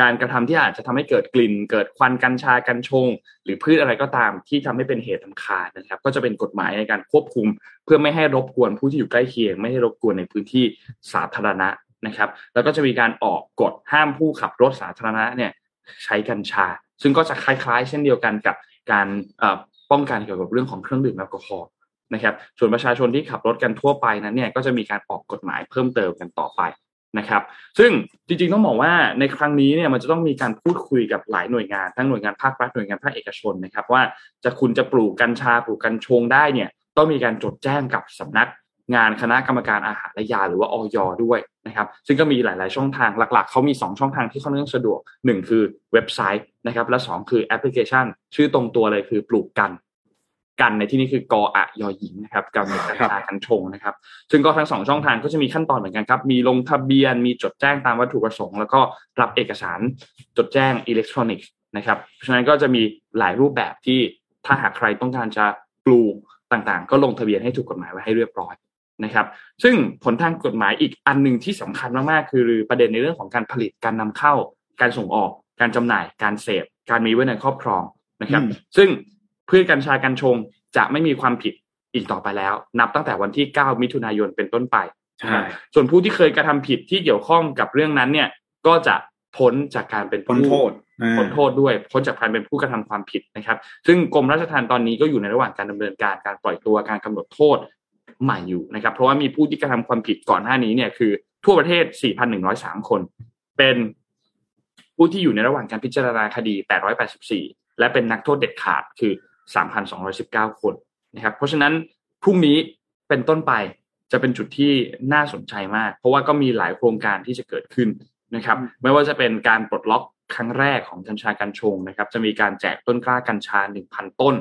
การกระทำที่อาจจะทำให้เกิดกลิ่น เกิดควันกัญชากัญชง หรือพืชอะไรก็ตามที่ทำให้เป็นเหตุลำคาญนะครับ ก็จะเป็นกฎหมายในการควบคุม เพื่อไม่ให้รบกวนผู้ที่อยู่ใกล้เคียง ไม่ให้รบกวนในพื้นที่สาธารณะนะครับ แล้วก็จะมีการออกกฎห้ามผู้ขับรถสาธารณะเนี่ยใช้กัญชา ซึ่งก็จะคล้ายๆ เช่นเดียวกันกับการป้องกันเกี่ยวกับเรื่องของเครื่องดื่มแอลกอฮอล์ นะครับ ส่วนประชาชนที่ขับรถกันทั่วไปนั้นเนี่ยก็จะมีการออกกฎหมายเพิ่มเติมกันต่อไปนะครับ ซึ่งจริงๆต้องบอกว่าในครั้งนี้เนี่ยมันจะต้องมีการพูดคุยกับหลายหน่วยงาน ทั้งหน่วยงานภาครัฐหน่วยงานภาคเอกชนนะครับ ว่าจะคุณจะปลูกกัญชาปลูกกัญชงได้เนี่ยต้องมีการจดแจ้งกับสำนักงานคณะกรรมการอาหารและยาหรือว่าออยด้วยนะครับ ซึ่งก็มีหลาย ๆ ช่องทางหลัก ๆ เขามี 2 ช่องทางที่ค่อนข้างสะดวก 1 คือเว็บไซต์นะครับและ 2 คือแอปพลิเคชัน ชื่อตรงตัวเลยคือปลูกกัน กันในที่นี้คือกออะยอหญิงนะครับกับกัญชากัญชงนะครับ ซึ่งก็ทั้งสองช่องทางก็จะมีขั้นตอนเหมือนกันครับ มีลงทะเบียนมีจดแจ้งตามวัตถุประสงค์ แล้วก็รับเอกสารจดแจ้งอิเล็กทรอนิกส์นะครับเพราะฉะนั้นก็จะมีหลายรูปแบบที่ถ้าหากใครต้องการจะปลูกต่างๆ ก็ลงทะเบียนให้ถูกกฎหมายไว้ให้เรียบร้อยนะครับ ซึ่งผลทางกฎหมายอีกอันหนึ่งที่สำคัญมากๆ คือประเด็นในเรื่องของการผลิตการนำเข้า การส่งออก การจำหน่าย การเสพ การมีไว้ในครอบครองนะครับ ซึ่ง พืชกัญชากัญชงจะไม่มีความผิดอีกต่อไปแล้ว นับตั้งแต่วันที่ 9 มิถุนายนเป็นต้นไปใช่ส่วนผู้ที่เคยกระทำผิดที่เกี่ยวข้องกับเรื่องนั้นเนี่ย ก็จะพ้นจากการเป็นพ้นโทษพ้นโทษด้วยพ้นจากการเป็นผู้กระทำความผิดนะครับ ซึ่งกรมราชทัณฑ์ตอนนี้ก็อยู่ในระหว่างการดำเนินการการปล่อยตัวการกำหนดโทษใหม่อยู่นะครับ เพราะว่ามีผู้ที่กระทำความผิดก่อนหน้านี้เนี่ยคือ ทั่วประเทศ 4,103 คน เป็นผู้ที่อยู่ในระหว่างการพิจารณาคดี 884 และเป็นนักโทษเด็ดขาดคือ 3,219 คนนะครับ เพราะฉะนั้นพรุ่งนี้เป็นต้นไปจะเป็นจุดที่น่าสนใจมาก เพราะว่าก็มีหลายโครงการที่จะเกิดขึ้นนะครับ ไม่ว่าจะเป็นการปลดล็อกครั้งแรกของกัญชากัญชงนะครับ จะมีการแจกต้นกล้ากัญชา 1,000 ต้น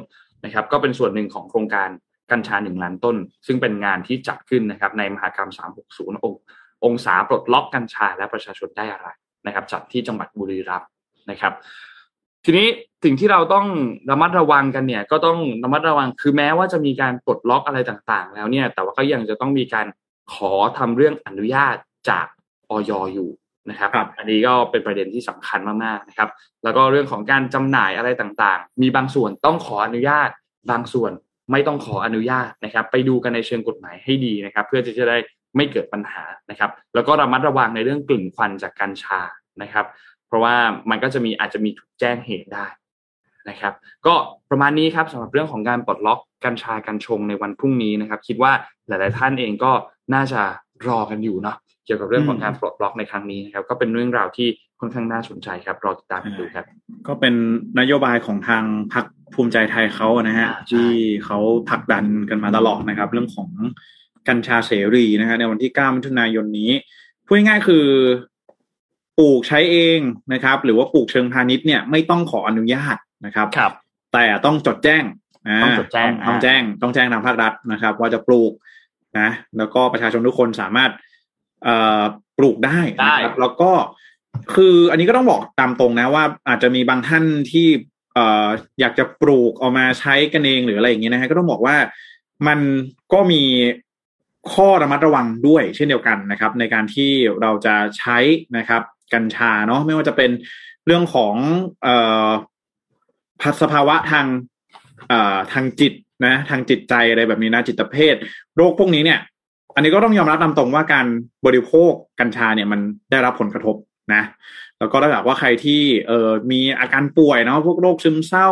นะครับ ก็เป็นส่วนหนึ่งของโครงการกัญชา 1 ล้านต้น ซึ่งเป็นงานที่จัดขึ้นนะครับ ในมหากรรม 360 ององศาปลดล็อกกัญชาและประชาชนได้อะไรนะครับ จัดที่จังหวัดบุรีรัมย์นะครับ ทีนี้ สิ่งที่เราต้องระมัดระวังกันเนี่ย ก็ต้องระมัดระวังคือแม้ว่าจะมีการปลดล็อกอะไรต่างๆ แล้วเนี่ย แต่ว่าก็ยังจะต้องมีการขอทำเรื่องอนุญาตจากออยอยู่นะครับรบอันนี้ก็เป็นประเด็นที่สำคัญมากๆนะครับ แล้วก็เรื่องของการจำหน่ายอะไรต่างๆ มีบางส่วนต้องขออนุญาต บางส่วนไม่ต้องขออนุญาตนะครับ ไปดูกันในเชิงกฎหมายให้ดีนะครับ เพื่อที่จะได้ไม่เกิดปัญหานะครับ แล้วก็ระมัดระวังในเรื่องกลิ่นควันจากกัญชานะครับ เพราะว่ามันก็จะมีอาจจะมีถูกแจ้งเหตุได้ นะครับ ก็ประมาณนี้ครับสำหรับเรื่องของการปลดล็อกกัญชากัญชงในวันพรุ่งนี้นะครับ คิดว่าหลาย ๆ ท่านเองก็น่าจะรอกันอยู่เนาะเกี่ยวกับเรื่องของการปลดล็อกในครั้งนี้นะครับ ก็เป็นเรื่องราวที่ค่อนข้างน่าสนใจครับรอติดตามกันดูครับ ก็เป็นนโยบายของทางพรรคภูมิใจไทยเขานะฮะที่เขาผลักดันกันมาตลอดนะครับ เรื่องของกัญชาเสรีนะฮะในวันที่ 9 มิถุนายนนี้พูดง่ายๆคือ ปลูกใช้เองนะครับ หรือว่าปลูกเชิงพาณิชย์เนี่ยไม่ต้องขออนุญาตนะครับครับ แต่ต้องจดแจ้งต้องจดแจ้งต้องแจ้งต้องแจ้งทางภาครัฐนะครับ ว่าจะปลูกนะแล้วก็ประชาชนทุกคนสามารถเอ่อปลูกได้นะครับ แล้วก็คืออันนี้ก็ต้องบอกตามตรงนะว่าอาจจะมีบางท่านที่เอ่ออยากจะปลูกเอามาใช้กันเองหรืออะไรอย่างเงี้ยนะฮะก็ต้องบอกว่ามันก็มีข้อระมัดระวังด้วยเช่นเดียวกันนะครับ ในการที่เราจะใช้นะครับ กัญชาเนาะไม่ว่าจะเป็นเรื่องของเอ่อสภาวะทางเอ่อทางจิตนะ ทางจิตใจอะไรแบบนี้นะ จิตเภทโรคพวกนี้เนี่ย อันนี้ก็ต้องยอมรับตามตรงว่าการบริโภคกัญชาเนี่ยมันได้รับผลกระทบนะแล้วก็ถ้าหากว่าใครที่เอ่อมีอาการป่วยเนาะพวกโรคซึมเศร้า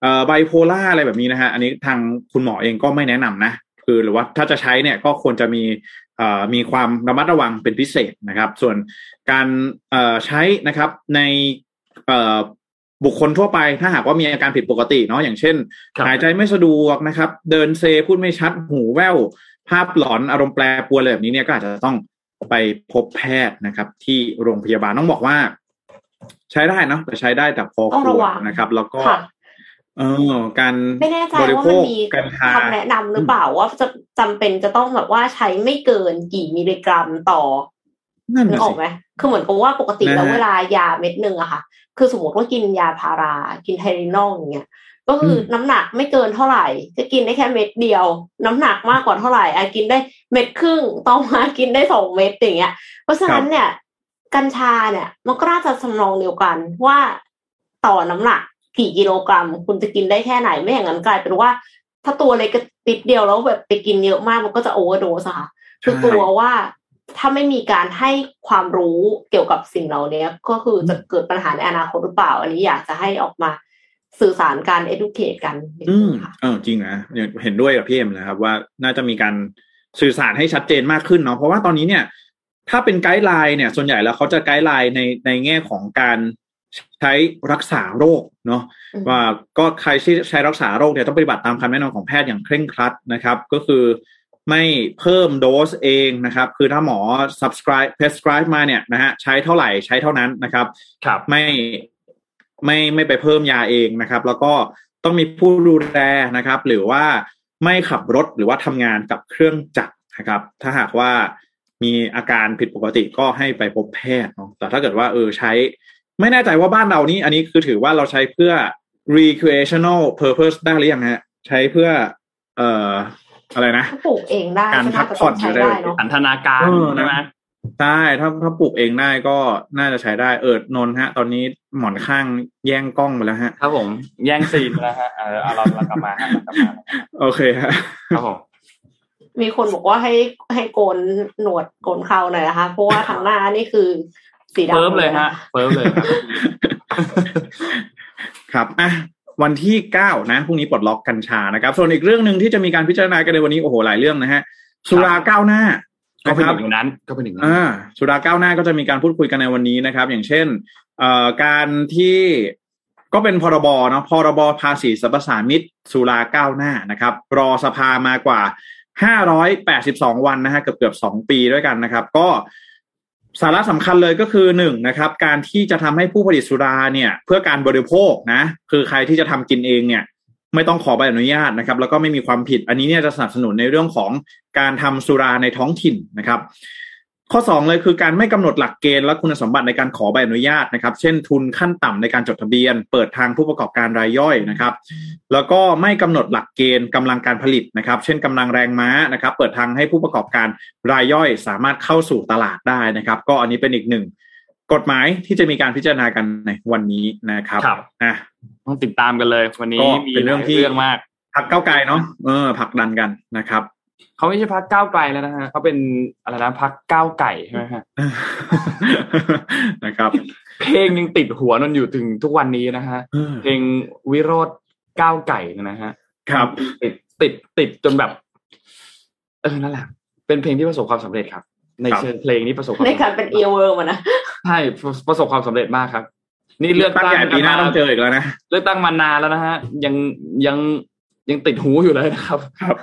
เอ่อไบโพล่าอะไรแบบนี้นะฮะอันนี้ทางคุณหมอเองก็ไม่แนะนำนะ คือหรือว่าถ้าจะใช้เนี่ยก็ควรจะมี มีความระมัดระวังเป็นพิเศษนะครับ ส่วนการใช้นะครับในบุคคลทั่วไปถ้าหากว่ามีอาการผิดปกติเนาะอย่างเช่น หายใจไม่สะดวกนะครับ เดินเซพูดไม่ชัดหูแว่ว ภาพหลอนอารมณ์แปรปรวนอะไรแบบนี้เนี่ยก็อาจจะต้องไปพบแพทย์นะครับ ที่โรงพยาบาลต้องบอกว่า ใช้ได้เนอะแต่ใช้ได้แต่พอต้องควระรวังนะครับ แล้วก็ค่ะ เออการไม่แน่ใจบริว่าโภมันคมีกัญชาคำแนะนำหรือเปล่าว่าจะจำเป็นจะต้องแบบว่าใช้ไม่เกินกี่มิลลิกรัมต่อนั่นนึน่ะกออสิกไหมคือเหมือนกับว่าปกติแล้วนะฮะเวลายาเม็ดหนึ่งอะค่ะ คือสมมติว่ากินยาพารา กินไทรินอลอย่างเงี้ย ก็คืออมน้ำหนักไม่เกินเท่าไหร่ จะกินได้แค่เม็ดเดียว น้ำหนักมากกว่าเท่าไหร่อะกินได้เม็ดครึ่ง ต่อมากินได้สองเม็ดอย่างเงี้ย เพราะฉะนั้นเนี่ย กัญชาเนี่ย มันก็น่าจะสำรองเดียวกันว่าต่อน้ำหนัก กี่กิโลกรัม คุณจะกินได้แค่ไหนไม่อย่างนั้นกลายเป็นว่า ถ้าตัวเล็กติดเดียวแล้วแบบไปกินเยอะมากมันก็จะโอเวอร์โดสค่ะ คือกลัวว่าถ้าไม่มีการให้ความรู้เกี่ยวกับสิ่งเหล่านี้ก็คือจะเกิดปัญหาในอนาคตหรือเปล่า อันนี้อยากจะให้ออกมาสื่อสารการ educate กันอืมเออจริงนะเห็นด้วยกับพี่เอ็มนะครับ ว่าน่าจะมีการสื่อสารให้ชัดเจนมากขึ้นเนาะเพราะว่าตอนนี้เนี่ย ถ้าเป็น guideline เนี่ย ส่วนใหญ่แล้วเขาจะ guideline ในในแง่ของการ ใช้รักษาโรคเนาะอืมว่าก็ใครที่ใช้รักษาโรคเนี่ยต้องปฏิบัติตามคำแนะนำของแพทย์อย่างเคร่งครัดนะครับ ก็คือไม่เพิ่มโดสเองนะครับ คือถ้าหมอ subscribe prescribe มาเนี่ยนะฮะใช้เท่าไหร่ใช้เท่านั้นนะครับครับไม่ไม่ไม่ไปเพิ่มยาเองนะครับ แล้วก็ต้องมีผู้ดูแลนะครับ หรือว่าไม่ขับรถหรือว่าทำงานกับเครื่องจักรนะครับ ถ้าหากว่ามีอาการผิดปกติก็ให้ไปพบแพทย์เนาะแต่ถ้าเกิดว่าเออใช้ ไม่แน่ใจว่าบ้านเรานี่ อันนี้คือถือว่าเราใช้เพื่อ recreational purpose ได้หรือยังฮะ ใช้เพื่อ เอ่ออะไรนะถ้าปลูกเองได้การก็พัน่ากจะผ่ต้ออนงใช้อยู่ได้ได้เนาะสันทนาการเออใช่ไหมใช่ถ้าถ้าปลูกเองได้ก็น่าจะใช้ได้เออนนท์ฮะ ตอนนี้หมอนข้างแย่งกล้องไปแล้วฮะครับผมแย่งซีนไปแล้วฮะเออเอาเราเรากลับมาฮะเรากลับมาโอเคฮะครับผมมีคนบอกว่าให้ให้โกนหนวดโกนเคราหน่อยนะคะ เพราะว่าทางหน้านี่คือ สีดำเฟิร์มเลยฮะเฟิร์มเลยครับครับอะวันที่เก้านะพรุ่งนี้ปลดล็อกกัญชานะครับ ส่วนอีกเรื่องหนึ่งที่จะมีการพิจารณากันในวันนี้โอ้โหหลายเรื่องนะฮะสุราก้าวหน้าก็เป็นนะหครับนึ่งในนั้นก็เป็นหนึ่งในนั้นอ่าสุราก้าวหน้าก็จะมีการพูดคุยกันในวันนี้นะครับ อย่างเช่นเอ่อการที่ก็เป็นพรบเนาะพรบภาษีสรรพสามิตสุราก้าวหน้านะครับ รอสภามากว่า 582 วันนะฮะเกือบเกือบสองปีด้วยกันนะครับ ก็ สาระสำคัญเลยก็คือหนึ่งนะครับ การที่จะทำให้ผู้ผลิตสุราเนี่ย เพื่อการบริโภคนะ คือใครที่จะทำกินเองเนี่ย ไม่ต้องขอใบอนุญาตนะครับ แล้วก็ไม่มีความผิด อันนี้เนี่ยจะสนับสนุนในเรื่องของการทำสุราในท้องถิ่นนะครับ ข้อสองเลยคือการไม่กำหนดหลักเกณฑ์และคุณสมบัติในการขอใบอนุญาตนะครับ เช่นทุนขั้นต่ำในการจดทะเบียน เปิดทางผู้ประกอบการรายย่อยนะครับ แล้วก็ไม่กำหนดหลักเกณฑ์กำลังการผลิตนะครับ เช่นกำลังแรงม้านะครับ เปิดทางให้ผู้ประกอบการรายย่อย สามารถเข้าสู่ตลาดได้นะครับ ก็อันนี้เป็นอีกหนึ่งกฎหมายที่จะมีการพิจารณากันในวันนี้นะครับครับอะต้องติดตามกันเลย วันนี้ก็มีเป็นเรื่องที่เรื่องมากพักเก้าวไกลเนาะเออผลักดันกันนะครับ เขาไม่ใช่พักก้าวไกลแล้วนะฮะเขาเป็นอะไรนะพักก้าวไก่ใช่ไหมฮะนะครับ เพลงยังติดหัวนนอยู่ถึงทุกวันนี้นะฮะเออเพลงวิโรธก้าวไก่เนยนะฮะ ครับ ติดติดติดจนแบบ เออนั่นแหละ เป็นเพลงที่ประสบความสำเร็จครับ ในครับเชิงเพลงนี้ประสบความในสำการเร็จเป็น ever มานะใช่ประสบความสำเร็จมากครับ นี่เลือกตั้งตั้งใหญ่ปีหน้าต้องเจออีกแล้วนะเลือกตั้งมานานแล้วนะฮะ ยังยังยังติดหูอยู่เลยนะครับ ครับ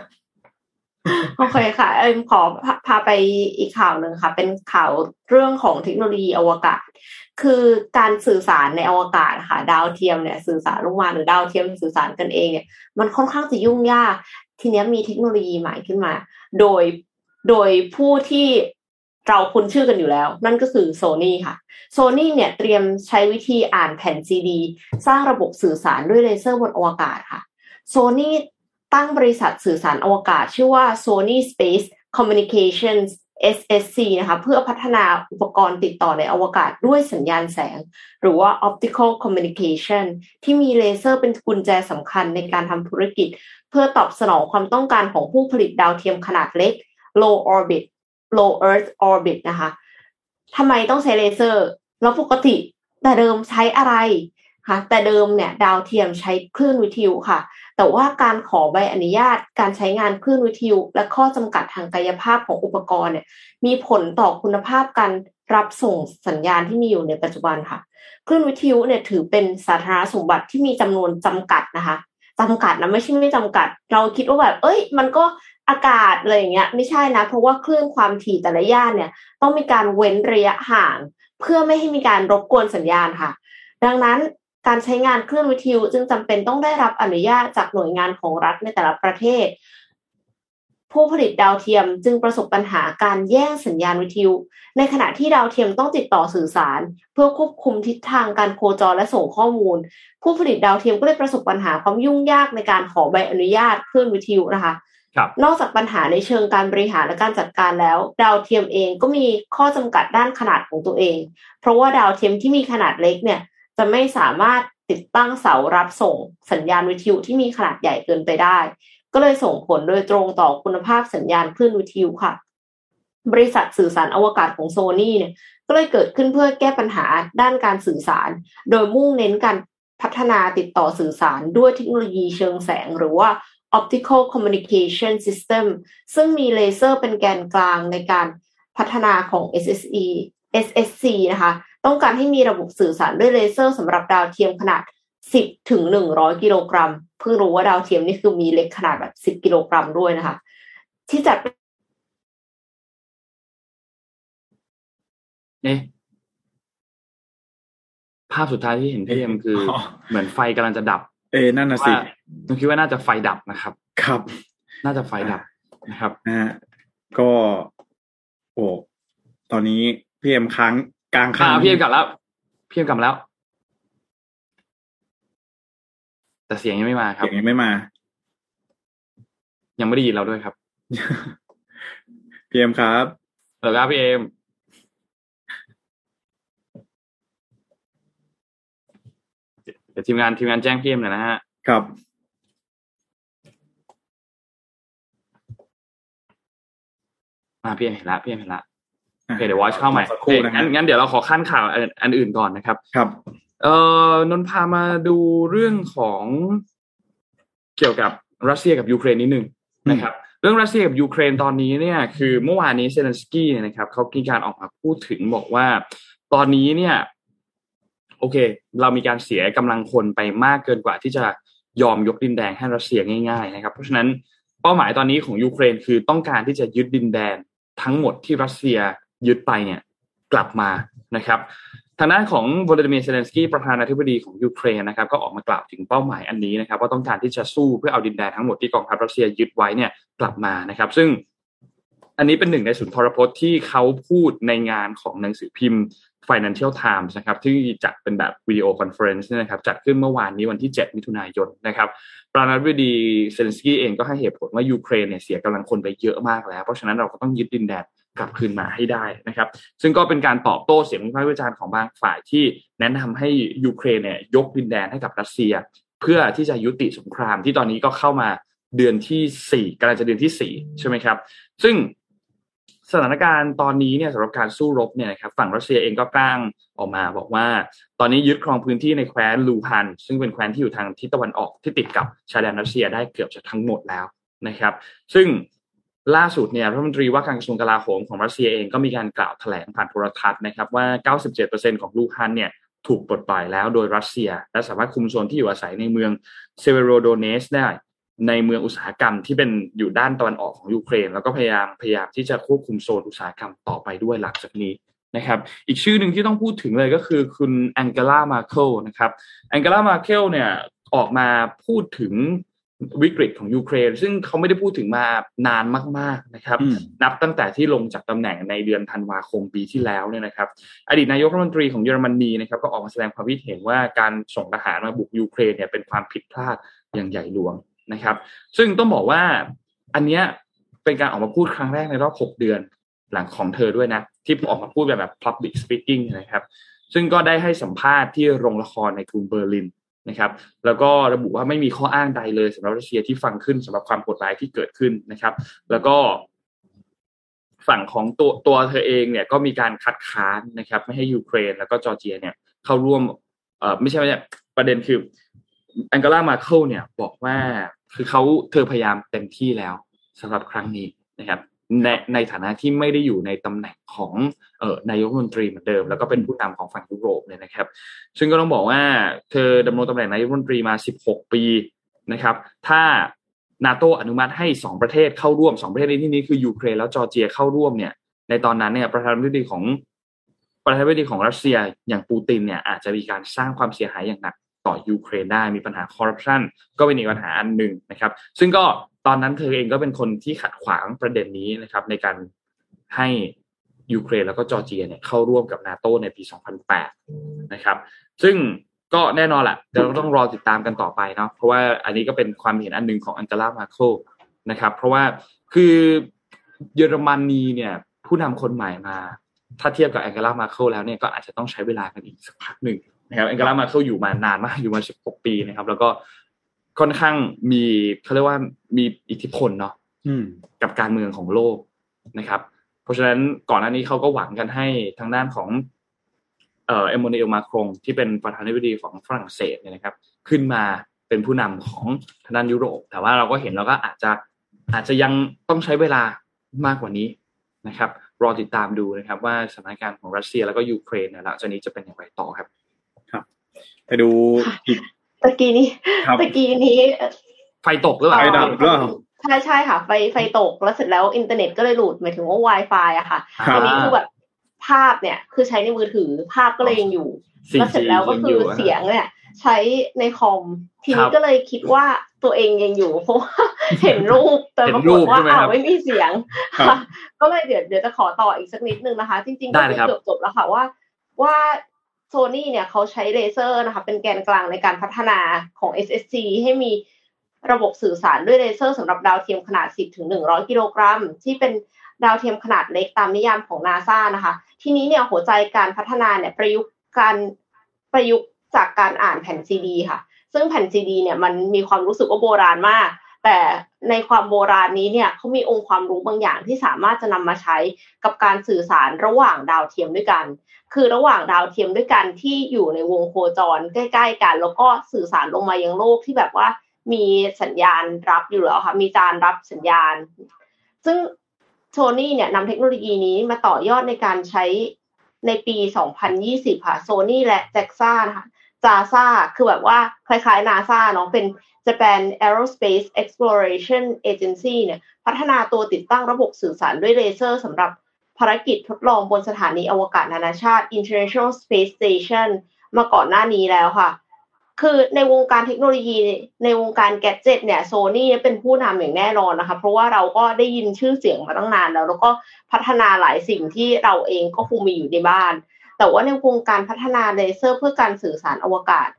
โอเคค่ะเอ็มขอพาไปอีกข่าวหนึ่งค่ะ เป็นข่าวเรื่องของเทคโนโลยีอวกาศ คือการสื่อสารในอวกาศค่ะ ดาวเทียมเนี่ยสื่อสารลงมาหรือดาวเทียมสื่อสารกันเองเนี่ย มันค่อนข้างจะยุ่งยาก ทีเนี้ยมีเทคโนโลยีใหม่ขึ้นมา โดยโดยผู้ที่เราคุ้นชื่อกันอยู่แล้ว นั่นก็คือโซ n y ค่ะโซ n y เนี่ยเตรียมใช้วิธีอ่านแผ่นซีดี สร้างระบบสื่อสารด้วยเลเซอร์บนอวกาศค่ะโซ n y ตั้งบริษัทสื่อสารอวกาศ ชื่อว่า Sony Space Communications SSC นะคะเพื่อพัฒนาอุปกรณ์ติดต่อในอวกาศด้วยสัญญาณแสง หรือว่า optical communication ที่มีเลเซอร์เป็นกุญแจสำคัญในการทำธุรกิจ เพื่อตอบสนองความต้องการของผู้ผลิตดาวเทียมขนาดเล็ก low orbit low earth orbit นะคะทำไมต้องใช้เลเซอร์ แล้วปกติแต่เดิมใช้อะไรคะแต่เดิมเนี่ยดาวเทียมใช้คลื่นวิทยุค่ะ แต่ว่าการขอใบอนุญาต การใช้งานคลื่นวิทยุและข้อจำกัดทางกายภาพของอุปกรณ์เนี่ยมีผลต่อคุณภาพการรับส่งสัญญาณที่มีอยู่ในปัจจุบันค่ะคลื่นวิทยุเนี่ยถือเป็นสาธารณสมบัติที่มีจำนวนจำกัดนะคะจำกัดนะไม่ใช่ไม่จำกัด เราคิดว่าแบบ เอ้ย มันก็อากาศอะไรอย่างเงี้ยไม่ใช่นะ เพราะว่าคลื่นความถี่แต่ละย่านเนี่ย ต้องมีการเว้นระยะห่าง เพื่อไม่ให้มีการรบกวนสัญญาณค่ะ ดังนั้น การใช้งานคลื่นวิทยุจึงจำเป็นต้องได้รับอนุญาตจากหน่วยงานของรัฐในแต่ละประเทศ ผู้ผลิตดาวเทียมจึงประสบปัญหาการแย่งสัญญาณวิทยุ ในขณะที่ดาวเทียมต้องติดต่อสื่อสาร เพื่อควบคุมทิศทางการโคจรและส่งข้อมูล ผู้ผลิตดาวเทียมก็เลยประสบปัญหาความยุ่งยากในการขอใบอนุญาตคลื่นวิทยุนะคะครับนอกจากปัญหาในเชิงการบริหารและการจัดการแล้ว ดาวเทียมเองก็มีข้อจำกัดด้านขนาดของตัวเอง เพราะว่าดาวเทียมที่มีขนาดเล็กเนี่ย จะไม่สามารถติดตั้งเสารับส่งสัญญาณวิทยุที่มีขนาดใหญ่เกินไปได้ ก็เลยส่งผลโดยตรงต่อคุณภาพสัญญาณคลื่นวิทยุค่ะ บริษัทสื่อสารอวกาศของโซนี่เนี่ยก็เลยเกิดขึ้นเพื่อแก้ปัญหาด้านการสื่อสาร โดยมุ่งเน้นการพัฒนาติดต่อสื่อสารด้วยเทคโนโลยีเชิงแสง หรือว่า optical communication system ซึ่งมีเลเซอร์เป็นแกนกลางในการพัฒนาของ SSE SSC นะคะ ต้องการให้มีระบบสื่อสารด้วยเลเซอร์สำหรับดาวเทียมขนาด 10ถึง100 กิโลกรัม เพิ่งรู้ว่าดาวเทียมนี่คือมีเล็กขนาดแบบ 10 กิโลกรัมด้วยนะคะ ที่จัดนี่ภาพสุดท้ายที่เห็นพี่เอ็มคือออเหมือนไฟกำลังจะดับ เอ นั่นนะสิว่าผมคิดว่าน่าจะไฟดับนะครับ ครับ น่าจะไฟดับนะครับนะฮะก็ โอ้ตอนนี้พี่เอ็มค้าง กลางอ่าค้างพี่เอ็มกลับแล้วพี่เอ็มกลับมาแล้ว แต่เสียงยังไม่มาครับเสียงยังไม่มา ยังไม่ได้ยินเราด้วยครับพี่เอ็มครับเหรอครับพี่เอ็มเดี๋ยวทีมงานทีมงานแจ้งพี่เอ็มหน่อยนะฮะครับอ่าพี่เอ็มเห็นละพี่เอ็มเห็นละอะโอ เคเดี๋ยวรอเข้าใหม่สักครู่นะงั้ฮะนงั้นเดี๋ยวเราขอคั่นข่าวอันอันอื่นก่อนนะครับ ครับ เอ่อนนท์พามาดูเรื่องของเกี่ยวกับรัสเซียกับยูเครนนิดนึงนะครับ เรื่องรัสเซียกับยูเครนตอนนี้เนี่ย คือเมื่อวานนี้เซเลนสกี้เนี่ยนะครับเขามีการออกมาพูดถึงบอกว่า ตอนนี้เนี่ย โอเค เรามีการเสียกำลังคนไปมากเกินกว่าที่จะยอมยกดินแดนให้รัสเซียง่าย ๆ นะครับ เพราะฉะนั้นเป้าหมายตอนนี้ของยูเครนคือต้องการที่จะยึดดินแดนทั้งหมดที่รัสเซีย ยึดไปเนี่ยกลับมานะครับทางด้านของวลาดิเมียร์เซเลนสกี้ประธานาธิบดีของยูเครนนะครับก็ออกมากล่าวถึงเป้าหมายอันนี้นะครับว่าต้องการที่จะสู้เพื่อเอาดินแดนทั้งหมดที่กองทัพรัสเซียยึดไว้เนี่ยกลับมานะครับ ซึ่งอันนี้เป็นหนึ่งในสุนทรพจน์ที่เขาพูดในงานของหนังสือพิมพ์ Financial Times นะครับที่จัดเป็นแบบวิดีโอคอนเฟอเรนซ์เนี่ยนะครับจัดขึ้นเมื่อวานนี้วันที่ 7 มิถุนายนนะครับประธานาธิบดีเซเลนสกี้เองก็ให้เหตุผลว่ายูเครนเนี่ยเสียกำลังคนไปเยอะมากแล้ว เพราะฉะนั้นเราก็ต้องยึดดินแดน กลับคืนมาให้ได้นะครับ ซึ่งก็เป็นการตอบโต้เสียงวิพากษ์วิจารณ์ของบางฝ่ายที่แนะนำให้ยูเครนเนี่ยยกดินแดนให้กับรัสเซีย เพื่อที่จะยุติสงครามที่ตอนนี้ก็เข้ามาเดือนที่สี่กำลังจะเดือนที่สี่ใช่ไหมครับ ซึ่งสถานการณ์ตอนนี้เนี่ยสำหรับการสู้รบเนี่ยนะครับฝั่งรัสเซียเองก็อ้างออกมาบอกว่า ตอนนี้ยึดครองพื้นที่ในแคว้นลูฮันสก์ ซึ่งเป็นแคว้นที่อยู่ทางทิศตะวันออกที่ติดกับชายแดนรัสเซียได้เกือบจะทั้งหมดแล้วนะครับ ซึ่ง ล่าสุดเนี่ยรัฐมนตรีว่าการกระทรวงกลาโหมของรัสเซียเองก็มีการกล่าวแถลงผ่านโทรทัศน์นะครับว่า 97%ของลูฮันสก์เนี่ยถูกปลดปล่อยแล้วโดยรัสเซีย และสามารถคุมโซนที่อยู่อาศัยในเมืองเซเวโรโดเนตสก์ได้ ในเมืองอุตสาหกรรมที่เป็นอยู่ด้านตะวันออกของยูเครน แล้วก็พยายามพยายามที่จะควบคุมโซนอุตสาหกรรมต่อไปด้วยหลังจากนี้นะครับอีกชื่อหนึ่งที่ต้องพูดถึงเลยก็คือคุณแองเกลาแมร์เคิลนะครับแองเกลาแมร์เคิลเนี่ยออกมาพูดถึง วิกฤตของยูเครน ซึ่งเขาไม่ได้พูดถึงมานานมาก ๆนะครับอืมนับตั้งแต่ที่ลงจากตำแหน่งในเดือนธันวาคมปีที่แล้วเนี่ยนะครับ อดีตนายกรัฐมนตรีของเยอรมนีนะครับก็ออกมาแสดงความคิดเห็นว่าการส่งทหารมาบุกยูเครนเนี่ยเป็นความผิดพลาดอย่างใหญ่หลวงนะครับ ซึ่งต้องบอกว่าอันเนี้ยเป็นการออกมาพูดครั้งแรกในรอบ 6 เดือนหลังของเธอด้วยนะ ที่ออกมาพูดแบบแบบ public speaking นะครับ ซึ่งก็ได้ให้สัมภาษณ์ที่โรงละครในกรุงเบอร์ลิน นะครับ แล้วก็ระบุว่าไม่มีข้ออ้างใดเลยสำหรับรัสเซียที่ฟังขึ้นสำหรับความโหดร้ายที่เกิดขึ้นนะครับ แล้วก็ฝั่งของตัวตัวเธอเองเนี่ยก็มีการคัดค้านนะครับ ไม่ให้ยูเครน แล้วก็จอร์เจียเนี่ยเข้าร่วมเอ่อไม่ใช่ไม่ใช่ประเด็นคือแองเกลามาเคิลเนี่ยบอกว่าคือเขาเธอพยายามเต็มที่แล้วสำหรับครั้งนี้นะครับ ในในฐานะที่ไม่ได้อยู่ในตำแหน่งของเอ่อนายกรัฐมนตรีเหมือนเดิม แล้วก็เป็นผู้นำของฝั่งยุโรปเนี่ยนะครับ ซึ่งก็ต้องบอกว่าเธอดำรงตำแหน่งนายกรัฐมนตรีมา 16 ปีนะครับ ถ้านาโตอนุมัติให้สองประเทศเข้าร่วมสองประเทศในที่นี้คือยูเครนแล้วจอร์เจียเข้าร่วมเนี่ย ในตอนนั้นเนี่ยประธานาธิบดีของประธานาธิบดีของรัสเซียอย่างปูตินเนี่ยอาจจะมีการสร้างความเสียหายอย่างหนักต่อยูเครนได้มีปัญหาคอร์รัปชันก็เป็นอีกปัญหาอันหนึ่งนะครับ ซึ่งก็ ตอนนั้นเธอเองก็เป็นคนที่ขัดขวางประเด็นนี้นะครับ ในการให้ยูเครนแล้วก็จอร์เจียเนี่ยเข้าร่วมกับนาโตในปี 2008 นะครับ ซึ่งก็แน่นอนแหละเดี๋ยวเราต้องรอติดตามกันต่อไปเนาะเพราะว่าอันนี้ก็เป็นความเห็นอันหนึ่งของอังเกลามาโคนะครับ เพราะว่าคือเยอรมนีเนี่ย ผู้นำคนใหม่มา ถ้าเทียบกับแองเกลามาเคิลแล้วเนี่ยก็อาจจะต้องใช้เวลากันอีกสักพักหนึ่งนะครับแองเกลามาเคิลอยู่มานานมากอยู่มา 16 ปีนะครับ แล้วก็ ค่อนข้างมีเขาเรียกว่ามีอิทธิพลเนาะอืมกับการเมืองของโลกนะครับ เพราะฉะนั้นก่อนหน้านี้เขาก็หวังกันให้ทางด้านของเอ่อเอมมานูเอลมาครงที่เป็นประธานาธิบดีของฝรั่งเศสเนี่ยนะครับ ขึ้นมาเป็นผู้นำของทางด้านยุโรป แต่ว่าเราก็เห็นแล้วก็อาจจะอาจจะยังต้องใช้เวลามากกว่านี้นะครับ รอติดตามดูนะครับว่าสถานการณ์ของรัสเซียแล้วก็ยูเครนเนี่ยหลังจากนี้จะเป็นอย่างไรต่อครับไปดูอีก ตะกี้นี้ครับตะกี้นี้ไฟตกหรือเปล่าไฟดับหรือเปล่าใช่ใช่ค่ะ ไฟไฟตกแล้วเสร็จแล้วอินเทอร์เน็ตก็เลยหลุดหมายถึงว่า Wi-Fi อะค่ะครัอับนนี้คือแบบภาพเนี่ยคือใช้ในมือถือภาพก็เลยยังอยู่ 4G แล้วเสร็จแล้วก็คือยังยู่ะเสียงเนี่ยใช้ในคอมทีครันี้บก็เลยคิดว่าตัวเองยังอยู่เพราะว่าเห็นรูปแต่เห็นปรากรูฏปว่าใช่ไหมครับอ้าวไม่มีเสียงครับค่ะก็เลยเดี๋ยวเดี๋ยวจะขอต่ออีกสักนิดนึงนะคะ จริงๆได้ก็เลคืยอครับเกือบจบแล้วค่ะว่า ว่า โซนี่เนี่ยเขาใช้เลเซอร์นะคะเป็นแกนกลางในการพัฒนาของ SSC ให้มีระบบสื่อสารด้วยเลเซอร์สำหรับดาวเทียมขนาด 10ถึง100 กิโลกรัม ที่เป็นดาวเทียมขนาดเล็กตามนิยามของนาซานะคะ ทีนี้เนี่ยหัวใจการพัฒนาเนี่ยประยุกต์การประยุกต์จากการอ่านแผ่นซีดีค่ะ ซึ่งแผ่นซีดีเนี่ยมันมีความรู้สึกว่าโบราณมาก แต่ในความโบราณนี้เนี่ยเขามีองค์ความรู้บางอย่างที่สามารถจะนำมาใช้กับการสื่อสารระหว่างดาวเทียมด้วยกัน คือระหว่างดาวเทียมด้วยกันที่อยู่ในวงโคจรใกล้ ๆ กัน แล้วก็สื่อสารลงมายังโลกที่แบบว่ามีสัญญาณรับอยู่แล้วค่ะมีจานรับสัญญาณ ซึ่งโทนี่เนี่ยนำเทคโนโลยีนี้มาต่อยอดในการใช้ในปี 2020 ค่ะโซนี่และแจ็กซ่านะคะ จาซาคือแบบว่าคล้ายๆนาซาเนาะเป็น Japan Aerospace Exploration Agency เนี่ยพัฒนาตัวติดตั้งระบบสื่อสารด้วยเลเซอร์สำหรับภารกิจทดลองบนสถานีอวกาศนานาชาติ International Space Station มาก่อนหน้านี้แล้วค่ะ คือในวงการเทคโนโลยีในวงการแกดเจิตเนี่ยโซนี่เป็นผู้นำอย่างแน่นอนนะคะ เพราะว่าเราก็ได้ยินชื่อเสียงมาตั้งนานแล้ว แล้วก็พัฒนาหลายสิ่งที่เราเองก็คงมีอยู่ในบ้าน แต่ว่าในวงการพัฒนาเลเซอร์เพื่อการสื่อสารอวกาศ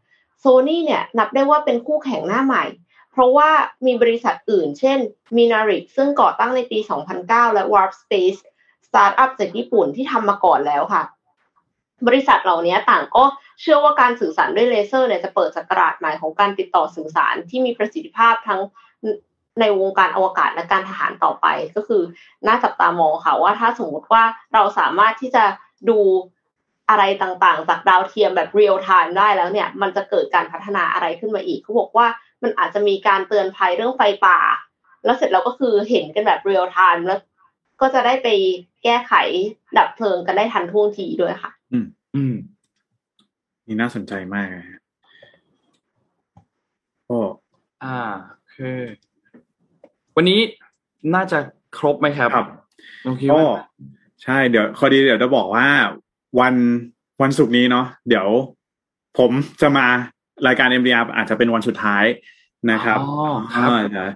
โซนี่เนี่ยนับได้ว่าเป็นคู่แข่งหน้าใหม่ เพราะว่ามีบริษัทอื่น เช่น Mynaric ซึ่งก่อตั้งในปี 2009 และ Warp Space สตาร์ทอัพจากญี่ปุ่นที่ทำมาก่อนแล้วค่ะ บริษัทเหล่านี้ต่างก็เชื่อว่าการสื่อสารด้วยเลเซอร์เนี่ยจะเปิดศักราชใหม่ของการติดต่อสื่อสารที่มีประสิทธิภาพทั้งในวงการอวกาศและการทหารต่อไปก็คือน่าจับตามองค่ะว่าถ้าสมมติว่าเราสามารถที่จะดู อะไรต่างๆ จากดาวเทียมแบบเรียลไทม์ได้แล้วเนี่ย มันจะเกิดการพัฒนาอะไรขึ้นมาอีกเขาบอกว่ามันอาจจะมีการเตือนภัยเรื่องไฟป่า แล้วเสร็จแล้วก็คือเห็นกันแบบเรียลไทม์แล้วก็จะได้ไปแก้ไขดับเพลิงกันได้ทันท่วงทีด้วยค่ะ อืมนี่น่าสนใจมากนะฮะก็อ่าโอเควันนี้น่าจะครบไหมครับครับน้องคิดก็ว่าใช่เดี๋ยวคอดีเดี๋ยวจะบอกว่า วันวันศุกร์นี้เนาะเดี๋ยวผมจะมารายการ MDR อาจจะเป็นวันสุดท้ายนะครับอ๋อครับอ่านะ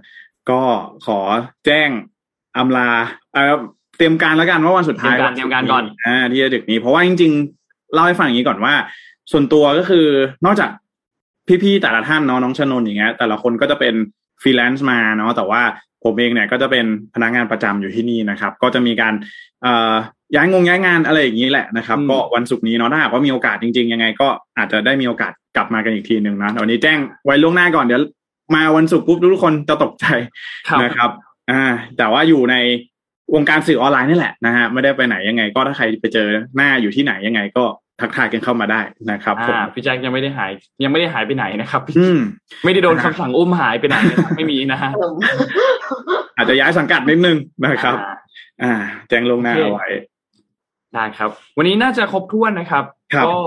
ก็ขอแจ้งอำลาเอ่อเตรียมการแล้วกันว่าวันสุดท้ายเตรียมการเตรียมการก่อนอ่าที่จะดึกนี้ เพราะว่าจริงๆเล่าให้ฟังอย่างนี้ก่อนว่า ส่วนตัวก็คือนอกจากพี่ๆแต่ละท่านเนาะน้องชนนท์อย่างเงี้ยแต่ละคนก็จะเป็นฟรีแลนซ์มาเนาะแต่ว่าผมเองเนี่ยก็จะเป็นพนักงานประจำอยู่ที่นี่นะครับ ก็จะมีการเอ่อ ย้ายงงย้ายงานอะไรอย่างนี้แหละนะครับอืมก็วันศุกร์นี้เนาะถ้าหากว่ามีโอกาสจริง ๆ ยังไง ก็อาจจะได้มีโอกาสกลับมากันอีกทีหนึ่งนะแต่วันนี้แจ้งไว้ล่วงหน้าก่อนเดี๋ยวมาวันศุกร์ปุ๊บทุกคนจะตกใจครับนะครับ อ่า แต่ว่าอยู่ในวงการสื่อออนไลน์นี่แหละนะฮะไม่ได้ไปไหนยังไง ก็ถ้าใครไปเจอหน้าอยู่ที่ไหนยังไง ก็ทักทายกันเข้ามาได้นะครับผมอ่าพี่แจ็คยังไม่ได้หาย ยังไม่ได้หายไปไหนนะครับอืมไม่ได้โดนคำสั่งอุ้มหายไปไหนนะครับไม่มีนะฮะอาจจะย้ายสังกัดนิดนึงนะครับ อ่าอ่าแจ้งลวงหน้าโอเคเอาไว้ ได้ครับ วันนี้น่าจะครบถ้วนนะครับครับก็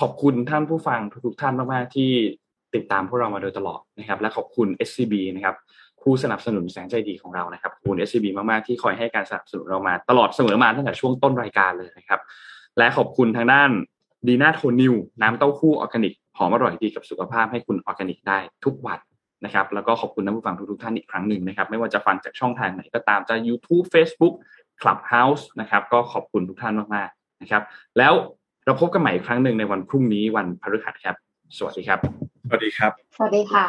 ขอบคุณท่านผู้ฟังทุกๆท่านมากๆที่ติดตามพวกเรามาโดยตลอดนะครับ และขอบคุณ SCB นะครับผู้ผู้สนับสนุนแสงใจดีของเรานะครับขอบคุณ SCB มากๆที่คอยให้การสนับสนุนเรามา ตลอดเสมอมาตั้งแต่ช่วงต้นรายการเลยนะครับ และขอบคุณทางด้านดีน่าโทนิวน้ำเต้าหู้ออร์แกนิกหอมอร่อยดีกับสุขภาพให้คุณออร์แกนิกได้ทุกวันนะครับ แล้วก็ขอบคุณท่านผู้ฟังทุกๆท่านอีกครั้งหนึ่งนะครับ ไม่ว่าจะฟังจากช่องทางไหนก็ตามจะ YouTube Facebook Clubhouse นะครับ ก็ขอบคุณทุกท่านมากๆนะครับ แล้วเราพบกันใหม่อีกครั้งหนึ่งในวันพรุ่งนี้วันพฤหัสครับ สวัสดีครับ สวัสดีครับ สวัสดีค่ะ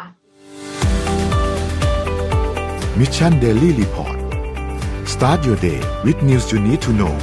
Mission Daily Report start your day with news you need to know